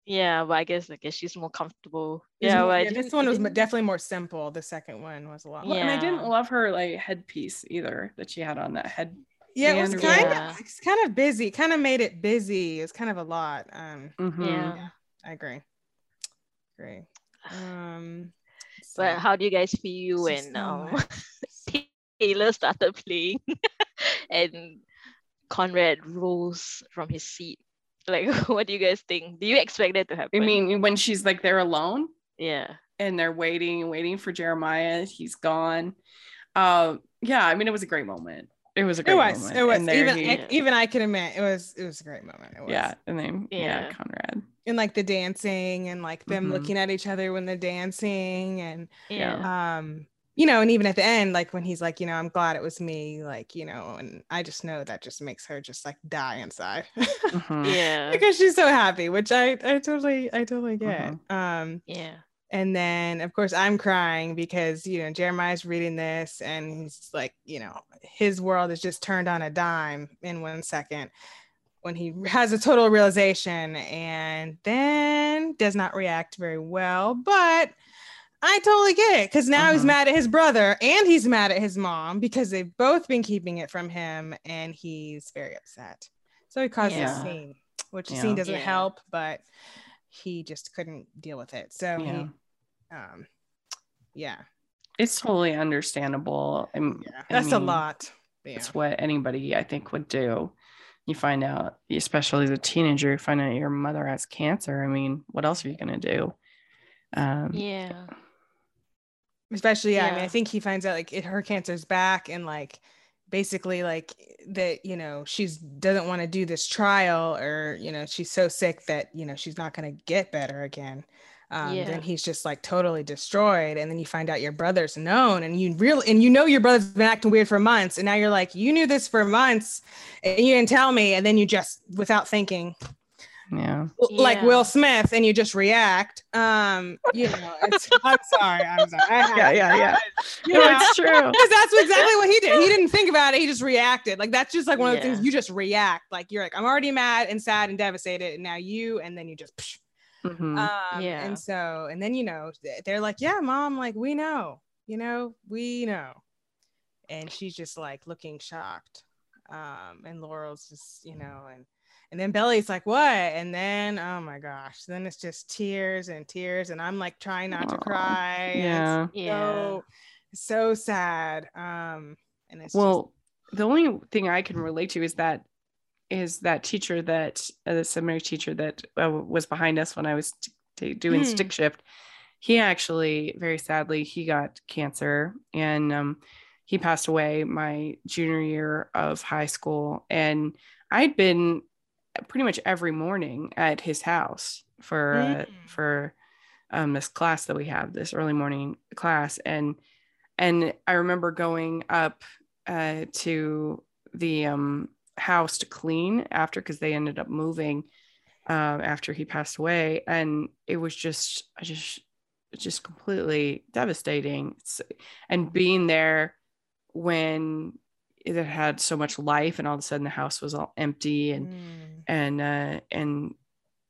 Yeah, but I guess I guess she's more comfortable. It was Yeah, more- I yeah, this one was definitely more simple. The second one was a lot. Well, more and I didn't love her like headpiece either that she had on that head. Yeah, it was kind whatever. of it's kind of busy. Kind of made it busy. It's kind of a lot. Um, Mhm. Yeah. I agree. Agree. <sighs> Um, But how do you guys feel This when so um, much. <laughs> Taylor started playing <laughs> and Conrad rose from his seat Like, <laughs> what do you guys think? Do you expect that to happen? I mean, when she's like they're alone yeah, and they're waiting, and waiting for Jeremiah, he's gone. Um, yeah, I mean, it was a great moment. It was a great It great was. moment. It was. And there Even he- I, even I can admit it was. It was a great moment. It was. yeah, and then yeah, Yeah. Conrad. And like the dancing and like them Mhm. looking at each other when they're dancing and yeah, um you know and even at the end like when he's like you know i'm glad it was me like you know and i just know that just makes her just like die inside <laughs> Mhm. yeah, because she's so happy which i i totally i totally get Mhm. um yeah, and then of course i'm crying because you know jeremiah's reading this and he's like you know his world is just turned on a dime in one second when he has a total realization and then does not react very well but i totally get it because now he's Mhm. mad at his brother and he's mad at his mom because they've both been keeping it from him and he's very upset so he causes Yeah. a scene which the Yeah. scene doesn't Yeah. help but he just couldn't deal with it so Yeah. he um yeah It's totally understandable. I'm, yeah I that's a lot yeah It's what anybody I think would do. You find out, especially as a teenager, you find out your mother has cancer. I mean, what else are you gonna do? Um, yeah, especially yeah, i mean i think he finds out like it, her cancer's back and like basically like that you know she's doesn't want to do this trial or you know she's so sick that you know she's not going to get better again. Um, Yeah. then he's just like totally destroyed. And then you find out your brother's known and you really and you know your brother's been acting weird for months. And now you're like you knew this for months and you didn't tell me. And then you just without thinking yeah. like Yeah. Will Smith and you just react. Um, you know, it's, <laughs> I'm sorry, I'm sorry. Yeah, yeah, yeah. You No, know, it's true. because that's exactly what he did. He didn't think about it. He just reacted. Like that's just like one of the Yeah. things you just react. Like you're like, I'm already mad and sad and devastated, and now you, and then you just. psh. Mhm. Um, Yeah. And so, and then you know, they're like, yeah, mom, like we know, you know, we know, and she's just like looking shocked. Um, and Laurel's just, you know, and and then Belly's like, what? And then, oh my gosh, then it's just tears and tears, and I'm like trying not to cry. and it's yeah. yeah, so so sad um and it's Well, the only thing I can relate to is that is that teacher that uh, the seminary teacher that uh, was behind us when I was t- t- doing Hmm. stick shift. He actually, very sadly, he got cancer and um, he passed away my junior year of high school. And I'd been pretty much every morning at his house for uh, Mm. for um, this class that we have, this early morning class, and and I remember going up uh, to the um, house to clean after because they ended up moving um, after he passed away, and it was just I just just completely devastating. It's, and being there when it had so much life, and all of a sudden the house was all empty, and Mm. and uh, and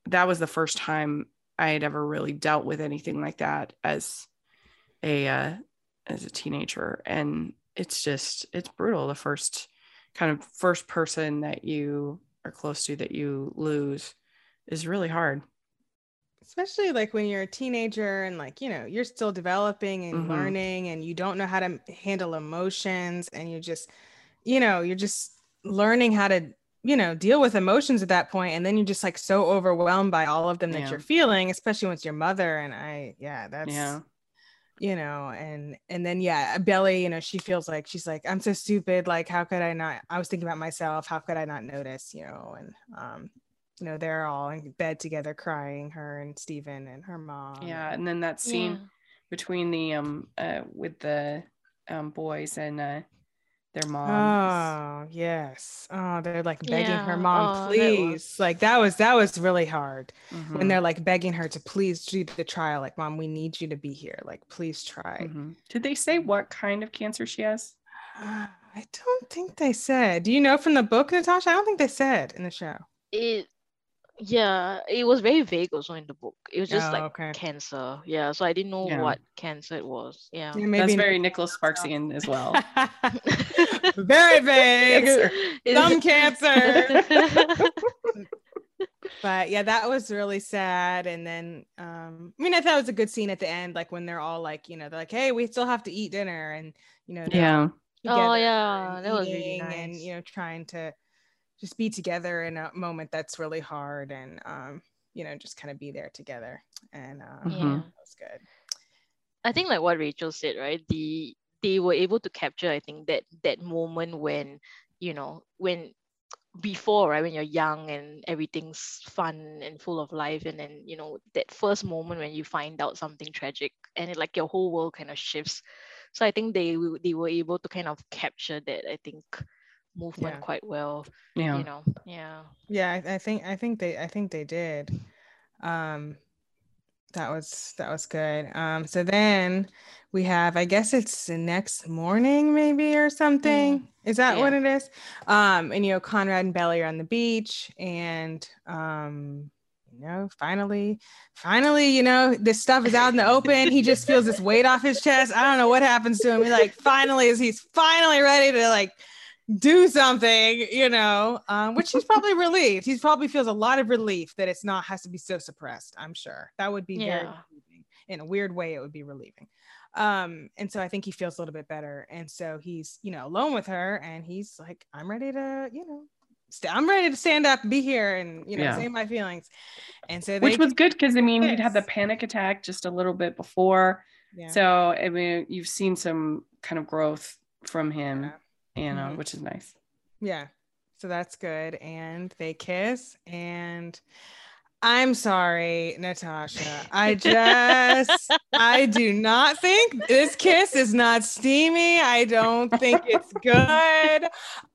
that was the first time I had ever really dealt with anything like that as a uh, as a teenager, and it's just it's brutal. The first kind of first person that you are close to that you lose is really hard. especially like when you're a teenager and like you know you're still developing and Mhm. learning and you don't know how to handle emotions and you just you know you're just learning how to you know deal with emotions at that point and then you're just like so overwhelmed by all of them that Yeah. you're feeling especially once your mother and i yeah that's yeah, you know and and then yeah belly you know she feels like she's like i'm so stupid like how could i not i was thinking about myself how could i not notice you know and um you know they're all in bed together crying her and Steven and her mom yeah. And then that scene yeah. between the um uh with the um boys and uh their mom. oh yes. Oh they're like begging her mom Oh, that please. Was- like that was that was really hard Mhm, when they're like begging her to please do the trial. Like mom we need you to be here. Like please try. Mhm. Did they say what kind of cancer she has? Uh, <sighs> i don't think they said. Do you know from the book natasha? I don't think they said in the show. It, yeah, it was very vague also in the book. It was just Oh, like okay. cancer. Yeah, so I didn't know Yeah. what cancer it was. Yeah. Yeah, That's very <laughs> Nicholas Sparksian as well. <laughs> very vague Cancer. some cancer <laughs> but yeah that was really sad and then um i mean i thought it was a good scene at the end like when they're all like you know they're like hey we still have to eat dinner and you know they're yeah. Oh, yeah, and that was really eating and you know trying to just be together in a moment that's really hard and um you know just kind of be there together and um, Mhm. Yeah. that was good I think like what Rachel said, right? The they were able to capture, I think, that that moment when, you know, when before, right, when you're young and everything's fun and full of life, and then, you know, that first moment when you find out something tragic and it like your whole world kind of shifts. So I think they they were able to kind of capture that, I think, movement Yeah. quite well. Yeah. You know. Yeah. yeah I, I think i think they i think they did um that was that was good um so then we have i guess it's the next morning maybe or something is that what it is um and you know conrad and belly are on the beach and um you know finally finally you know this stuff is out in the open he just feels this weight off his chest i don't know what happens to him he like finally is he's finally ready to like do something, you know, um, which he's probably relieved. He probably feels a lot of relief that it's not has to be so suppressed. I'm sure that would be very relieving. In a weird way, it would be relieving. Um, and so I think he feels a little bit better. And so he's, you know, alone with her, and he's like, I'm ready to, you know, st- I'm ready to stand up and be here and you know Yeah. say my feelings. And so Which was good because I mean he'd had the panic attack just a little bit before. yeah. So I mean you've seen some kind of growth from him, Yeah. You know, Mhm. which is nice. Yeah. So that's good. And they kiss. And I'm sorry, Natasha. I just, I do not think this kiss is not steamy. I don't think it's good.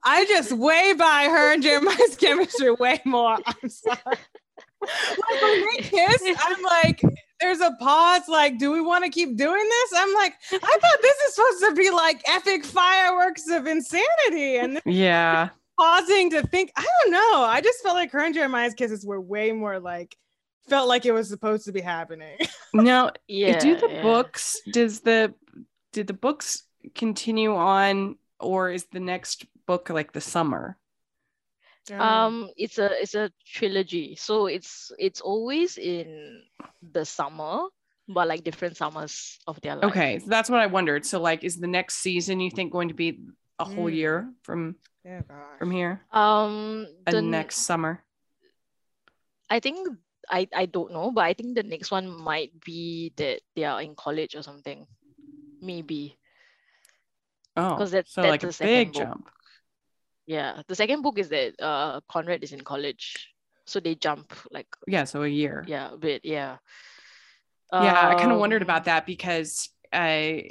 I just way by her and Jeremiah's chemistry way more. I'm sorry. Like when they kiss, I'm like, there's a pause. Like, do we want to keep doing this? I'm like, I thought this is supposed to be like epic fireworks of insanity. And Yeah. pausing to think. I don't know. I just felt like her and Jeremiah's kisses were way more like felt like it was supposed to be happening. <laughs> no Yeah. do the yeah. books does the did the books continue on or is the next book like the summer? Um it's a it's a trilogy so it's it's always in the summer but like different summers of their life Okay, so that's what I wondered. So like is the next season you think going to be a whole Mm. year from oh gosh. from here? um And the next summer. i think i i don't know but i think the next one might be that they are in college or something maybe Oh, because that's so that's like a the second big book. jump. Yeah the second book is that uh conrad is in college so they jump like Yeah, so a year. yeah a bit yeah yeah i kind of wondered Um, about that because i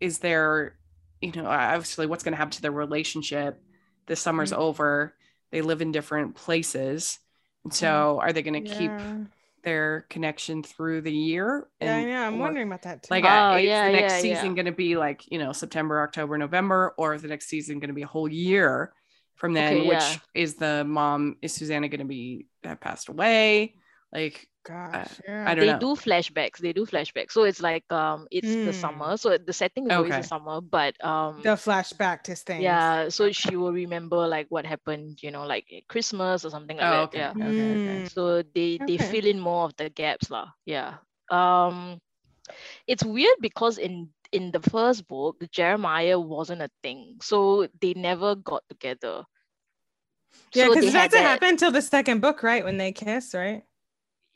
is there you know obviously what's going to happen to their relationship the summer's Mhm. over they live in different places and so are they going to keep Yeah. Their connection through the year Yeah, I know. I'm or- wondering about that too. like Oh, uh, is yeah, the next yeah, season yeah. going to be like you know september october november or is the next season going to be a whole year from then Okay, which is the mom is susanna going to be have passed away like gosh, yeah. i don't they know do flashbacks they do flashbacks so it's like um it's the Mm. summer so the setting is always the summer but um the flashback to things. yeah so she will remember like what happened you know like at christmas or something like oh that okay yeah okay, okay. Mm. so they they fill in more of the gaps lah. yeah um it's weird because in in the first book jeremiah wasn't a thing so they never got together Yeah, because they it had doesn't that- happen until the second book, right? When they kiss, right?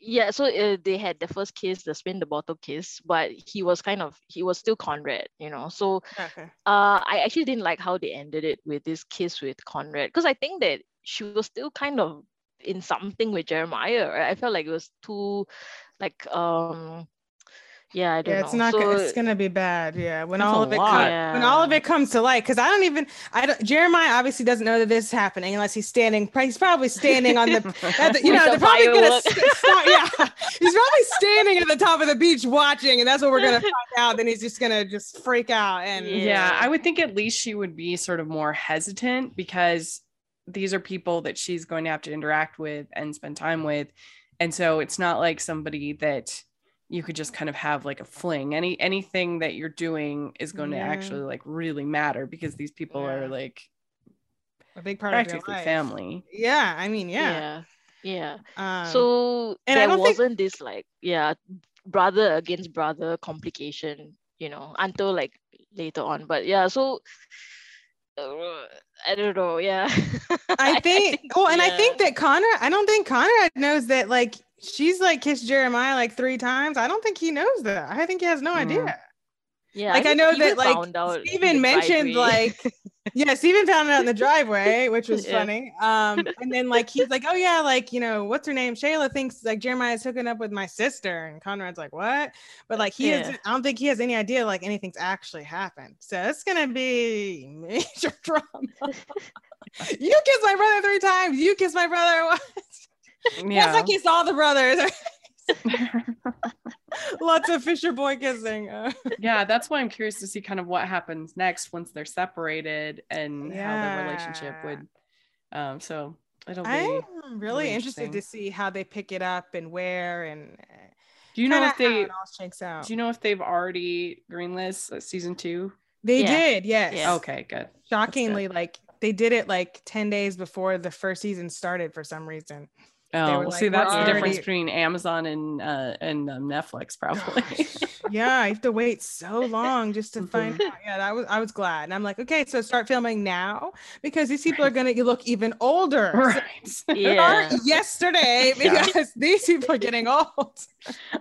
Yeah so uh, they had the first kiss the spin the bottle kiss but he was kind of he was still conrad you know so Okay. uh i actually didn't like how they ended it with this kiss with conrad because i think that she was still kind of in something with jeremiah right? i felt like it was too like um yeah i don't Yeah, know it's not. so, go- it's gonna be bad. Yeah, when all of it lot. comes, when all of it comes to light, because I don't even. I don't. Jeremiah obviously doesn't know that this is happening unless he's standing. He's probably standing on the. at the- you <laughs> know, the they're probably gonna. st- start- yeah, <laughs> he's probably standing at the top of the beach watching, and that's what we're gonna <laughs> find out. Then he's just gonna just freak out and. Yeah. yeah i would think at least she would be sort of more hesitant because these are people that she's going to have to interact with and spend time with and so it's not like somebody that you could just kind of have like a fling any anything that you're doing is going to actually like really matter because these people Yeah. are like A big part of practically your life. family Yeah, I mean, yeah. yeah yeah Um, so and I there don't think- wasn't this like yeah brother against brother complication you know until like later on but yeah so <laughs> I don't know. Yeah. I think, well, and I think that Conrad, I don't think Conrad knows that like she's like kissed Jeremiah like three times. I don't think he knows that. I think he has no Mm. idea. Yeah, like I, think know that like found out in the Steven mentioned like <laughs> yeah, Steven found it out in the <laughs> driveway, which was Yeah. funny. Um, and then like he's like, oh yeah, like you know, what's her name? Shayla thinks like Jeremiah's hooking up with my sister, and Conrad's like, what? But like he Yeah. I don't think he has any idea like anything's actually happened. So it's gonna be <laughs> major drama. you kissed my brother three times. You kissed my brother <laughs> once. Yes, I kissed all the brothers. <laughs> Lots of Fisher boy kissing. <laughs> Yeah, that's why I'm curious to see kind of what happens next once they're separated and how their relationship would. Um, so it'll be. I'm really really interested to see how they pick it up and where and uh, do you know if they? It all shakes out. Do you know if they've already greenlit uh, season two? they Yeah. did, yes. Yeah. Okay, good. Shockingly, like they did it like 10 days before the first season started for some reason. Oh, well, like, see, "We're that's the difference between Amazon and uh, and um, Netflix, probably. Yeah, I have to wait so long just to find Mhm. out. Yeah, that was I was glad. And I'm like, okay, so start filming now because these people are gonna look even older. <laughs> So. <laughs> Yeah. yesterday <laughs> Yeah. because these people are getting old.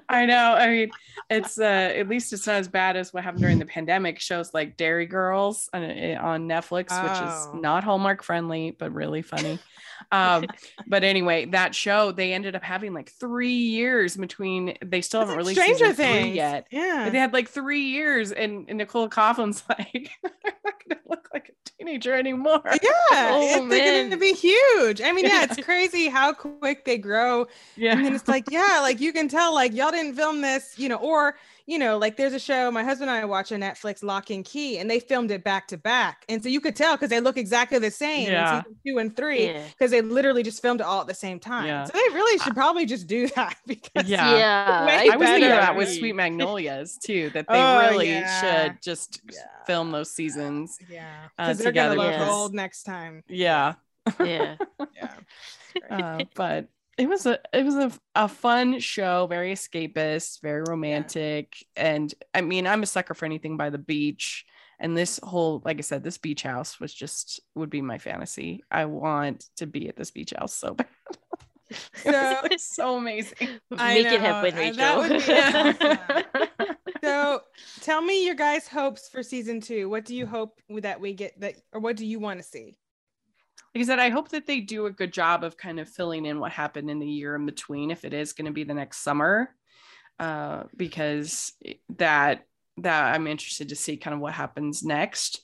I know. I mean, it's uh, at least it's not as bad as what happened during the pandemic. Shows like Derry Girls on, eh, on Netflix, which Oh. is not Hallmark friendly, but really funny. Um, <laughs> but anyway, that show they ended up having like three years between. They still It's haven't like released Stranger Things yet. Yeah. But they had like three years, and, and Nicole Coughlan's <laughs> like, I'm not gonna look like a teenager anymore. Yeah, Oh, they're gonna be huge. I mean, yeah, it's <laughs> crazy how quick they grow. Yeah. And then it's like, yeah, like you can tell, like y'all didn't film this, you know, or you know, like there's a show my husband and I watch on Netflix, Lock and Key, and they filmed it back to back, and so you could tell because they look exactly the same Yeah. in season two and three Yeah. because they literally just filmed it all at the same time. Yeah. So they really should probably just do <laughs> that because Yeah. Yeah. Way I was thinking better. that with Sweet Magnolias too, that they Oh, really yeah. should just Yeah. film those seasons. yeah, uh, because they're gonna together look because- old next time. Yeah. Yeah. Yeah. <laughs> Uh, but it was a it was a, a fun show, very escapist, very romantic. And I mean, I'm a sucker for anything by the beach. And this whole, like I said, this beach house was just would be my fantasy. I want to be at this beach house so <laughs> bad. it was So- like so amazing. <laughs> I Make it happen, I- that would Rachel. be <laughs> So tell me your guys' hopes for season two. What do you mm. hope that we get that, or what do you want to see? Like I said, I hope that they do a good job of kind of filling in what happened in the year in between, if it is going to be the next summer, uh, because that that I'm interested to see kind of what happens next.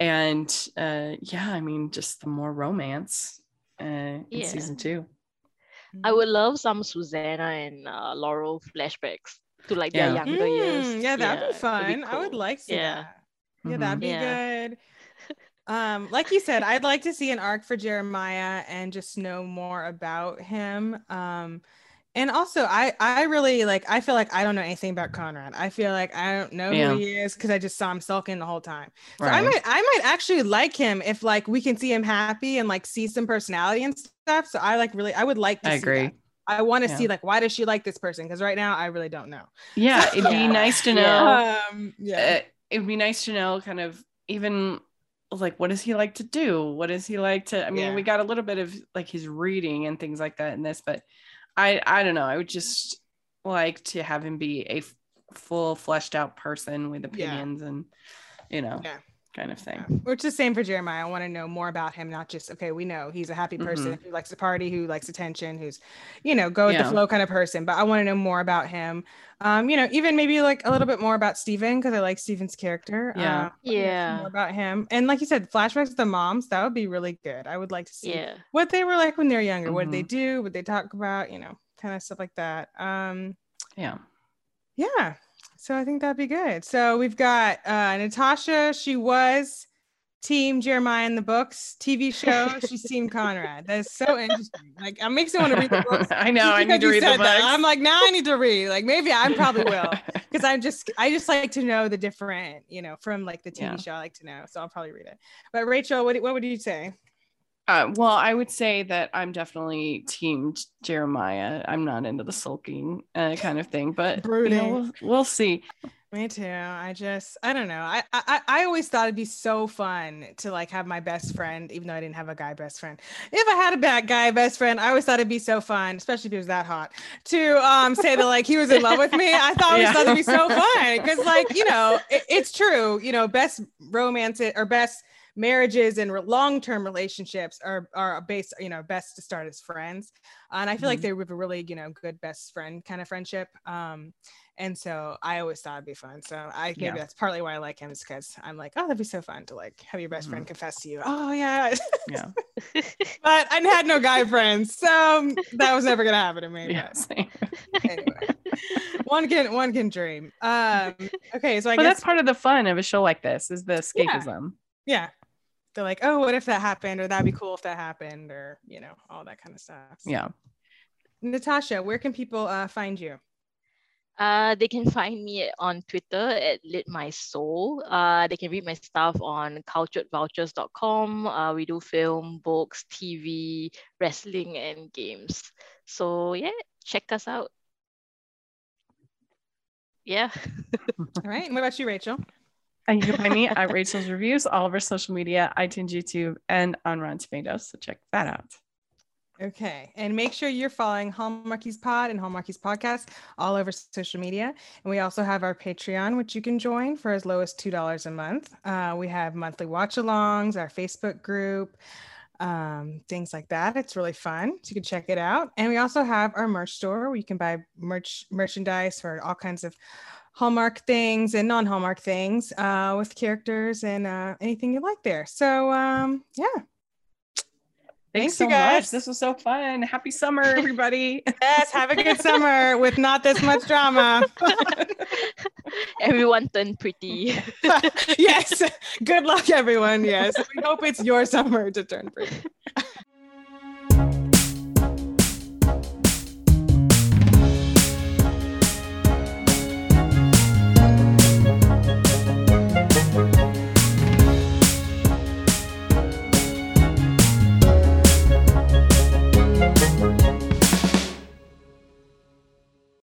And uh, yeah, I mean, just the more romance uh, in Yeah. season two. I would love some Susanna and uh, Laurel flashbacks to like their Yeah. younger years. Mm, yeah, that'd be it'd fun. I would like to Yeah. that. Yeah, Mhm. that'd be Yeah. good. Um, like you said, I'd like to see an arc for Jeremiah and just know more about him. Um, and also I I really like I feel like I don't know anything about Conrad. I feel like I don't know Yeah. who he is because I just saw him sulking the whole time. So I might I might actually like him if like we can see him happy and like see some personality and stuff. So I like really I would like to I agree. that. I want to Yeah. see like why does she like this person? Because right now I really don't know. Yeah, <laughs> it'd be nice to know. Yeah. Um yeah. uh, it would be nice to know kind of even like what does he like to do what does he like to i mean Yeah. we got a little bit of like his reading and things like that in this but i i don't know i would just like to have him be a f- full fleshed out person with Yeah. opinions and you know Yeah. Kind of thing Which is the same for Jeremiah. I want to know more about him, not just okay, we know he's a happy person who likes to party, who likes attention, who's, you know, go with the flow kind of person. But I want to know more about him. Um, you know, even maybe like a little bit more about Steven because I like Steven's character. Yeah. Uh, I wanna know some Yeah. more about him. And like you said, flashbacks to the moms, that would be really good. I would like to see Yeah. what they were like when they were younger. What did they Mm-hmm. do? What they talk about, you know, kind of stuff like that. Um, yeah yeah. So I think that'd be good. So we've got uh Natasha, she was team Jeremiah in the books, TV show, she's team Conrad. That is so interesting. Like it makes me want to read the <laughs> books. i know i need to read the said that. I'm like, now I need to read. Like maybe I probably will. <laughs> Because I'm just I just like to know the different, you know, from like the TV Yeah. show I like to know. So I'll probably read it. But Rachel, what, what would you say? Uh, well, I would say that I'm definitely team Jeremiah. I'm not into the sulking uh, kind of thing, but you know, we'll, we'll see. Me too. I just, I don't know. I, I, I always thought it'd be so fun to like have my best friend, even though I didn't have a guy best friend. If I had a bad guy best friend, I always thought it'd be so fun, especially if he was that hot, to um say that like he was in love with me. I thought yeah. thought it'd be so <laughs> fun because like you know it, it's true. You know, best romance or best marriages and long-term relationships are are based you know best to start as friends and i feel mm-hmm. like they have a really you know good best friend kind of friendship um and so I always thought it'd be fun. So I maybe yeah. that's partly why I like him is because I'm like, oh, that'd be so fun to like have your best mm-hmm. friend confess to you. Oh yeah. <laughs> Yeah. but I had no guy friends. So that was never gonna happen to me. Yeah, anyway. one can one can dream. Um okay, so I but guess that's part of the fun of a show like this is the escapism. Yeah. yeah. They're like, oh, what if that happened? Or that'd be cool if that happened, or you know, all that kind of stuff. So. Yeah. Natasha, where can people uh, find you? Uh, they can find me on Twitter at Lit My Soul. Uh, they can read my stuff on culturedvultures.com. Uh, we do film, books, TV, wrestling, and games. So yeah, check us out. Yeah. <laughs> All right. And what about you, Rachel? <laughs> And you can find me at Rachel's Reviews, all of our social media, iTunes, YouTube, and on Rotten Tomatoes. So check that out. Okay. And make sure you're following Hallmarkies Pod and Hallmarkies Podcast all over social media. And we also have our Patreon, which you can join for as low as $2 a month. Uh, we have monthly watch alongs, our Facebook group, um, things like that. It's really fun. So you can check it out. And we also have our merch store where you can buy merch merchandise for all kinds of Hallmark things and non-Hallmark things uh, with characters and uh, anything you like there. So um, yeah, Thanks, Thanks so much. This was so fun. Happy summer, everybody. <laughs> yes, have a good summer with not this much drama. <laughs> everyone turned pretty. <laughs> yes. Good luck, everyone. Yes. We hope it's your summer to turn pretty.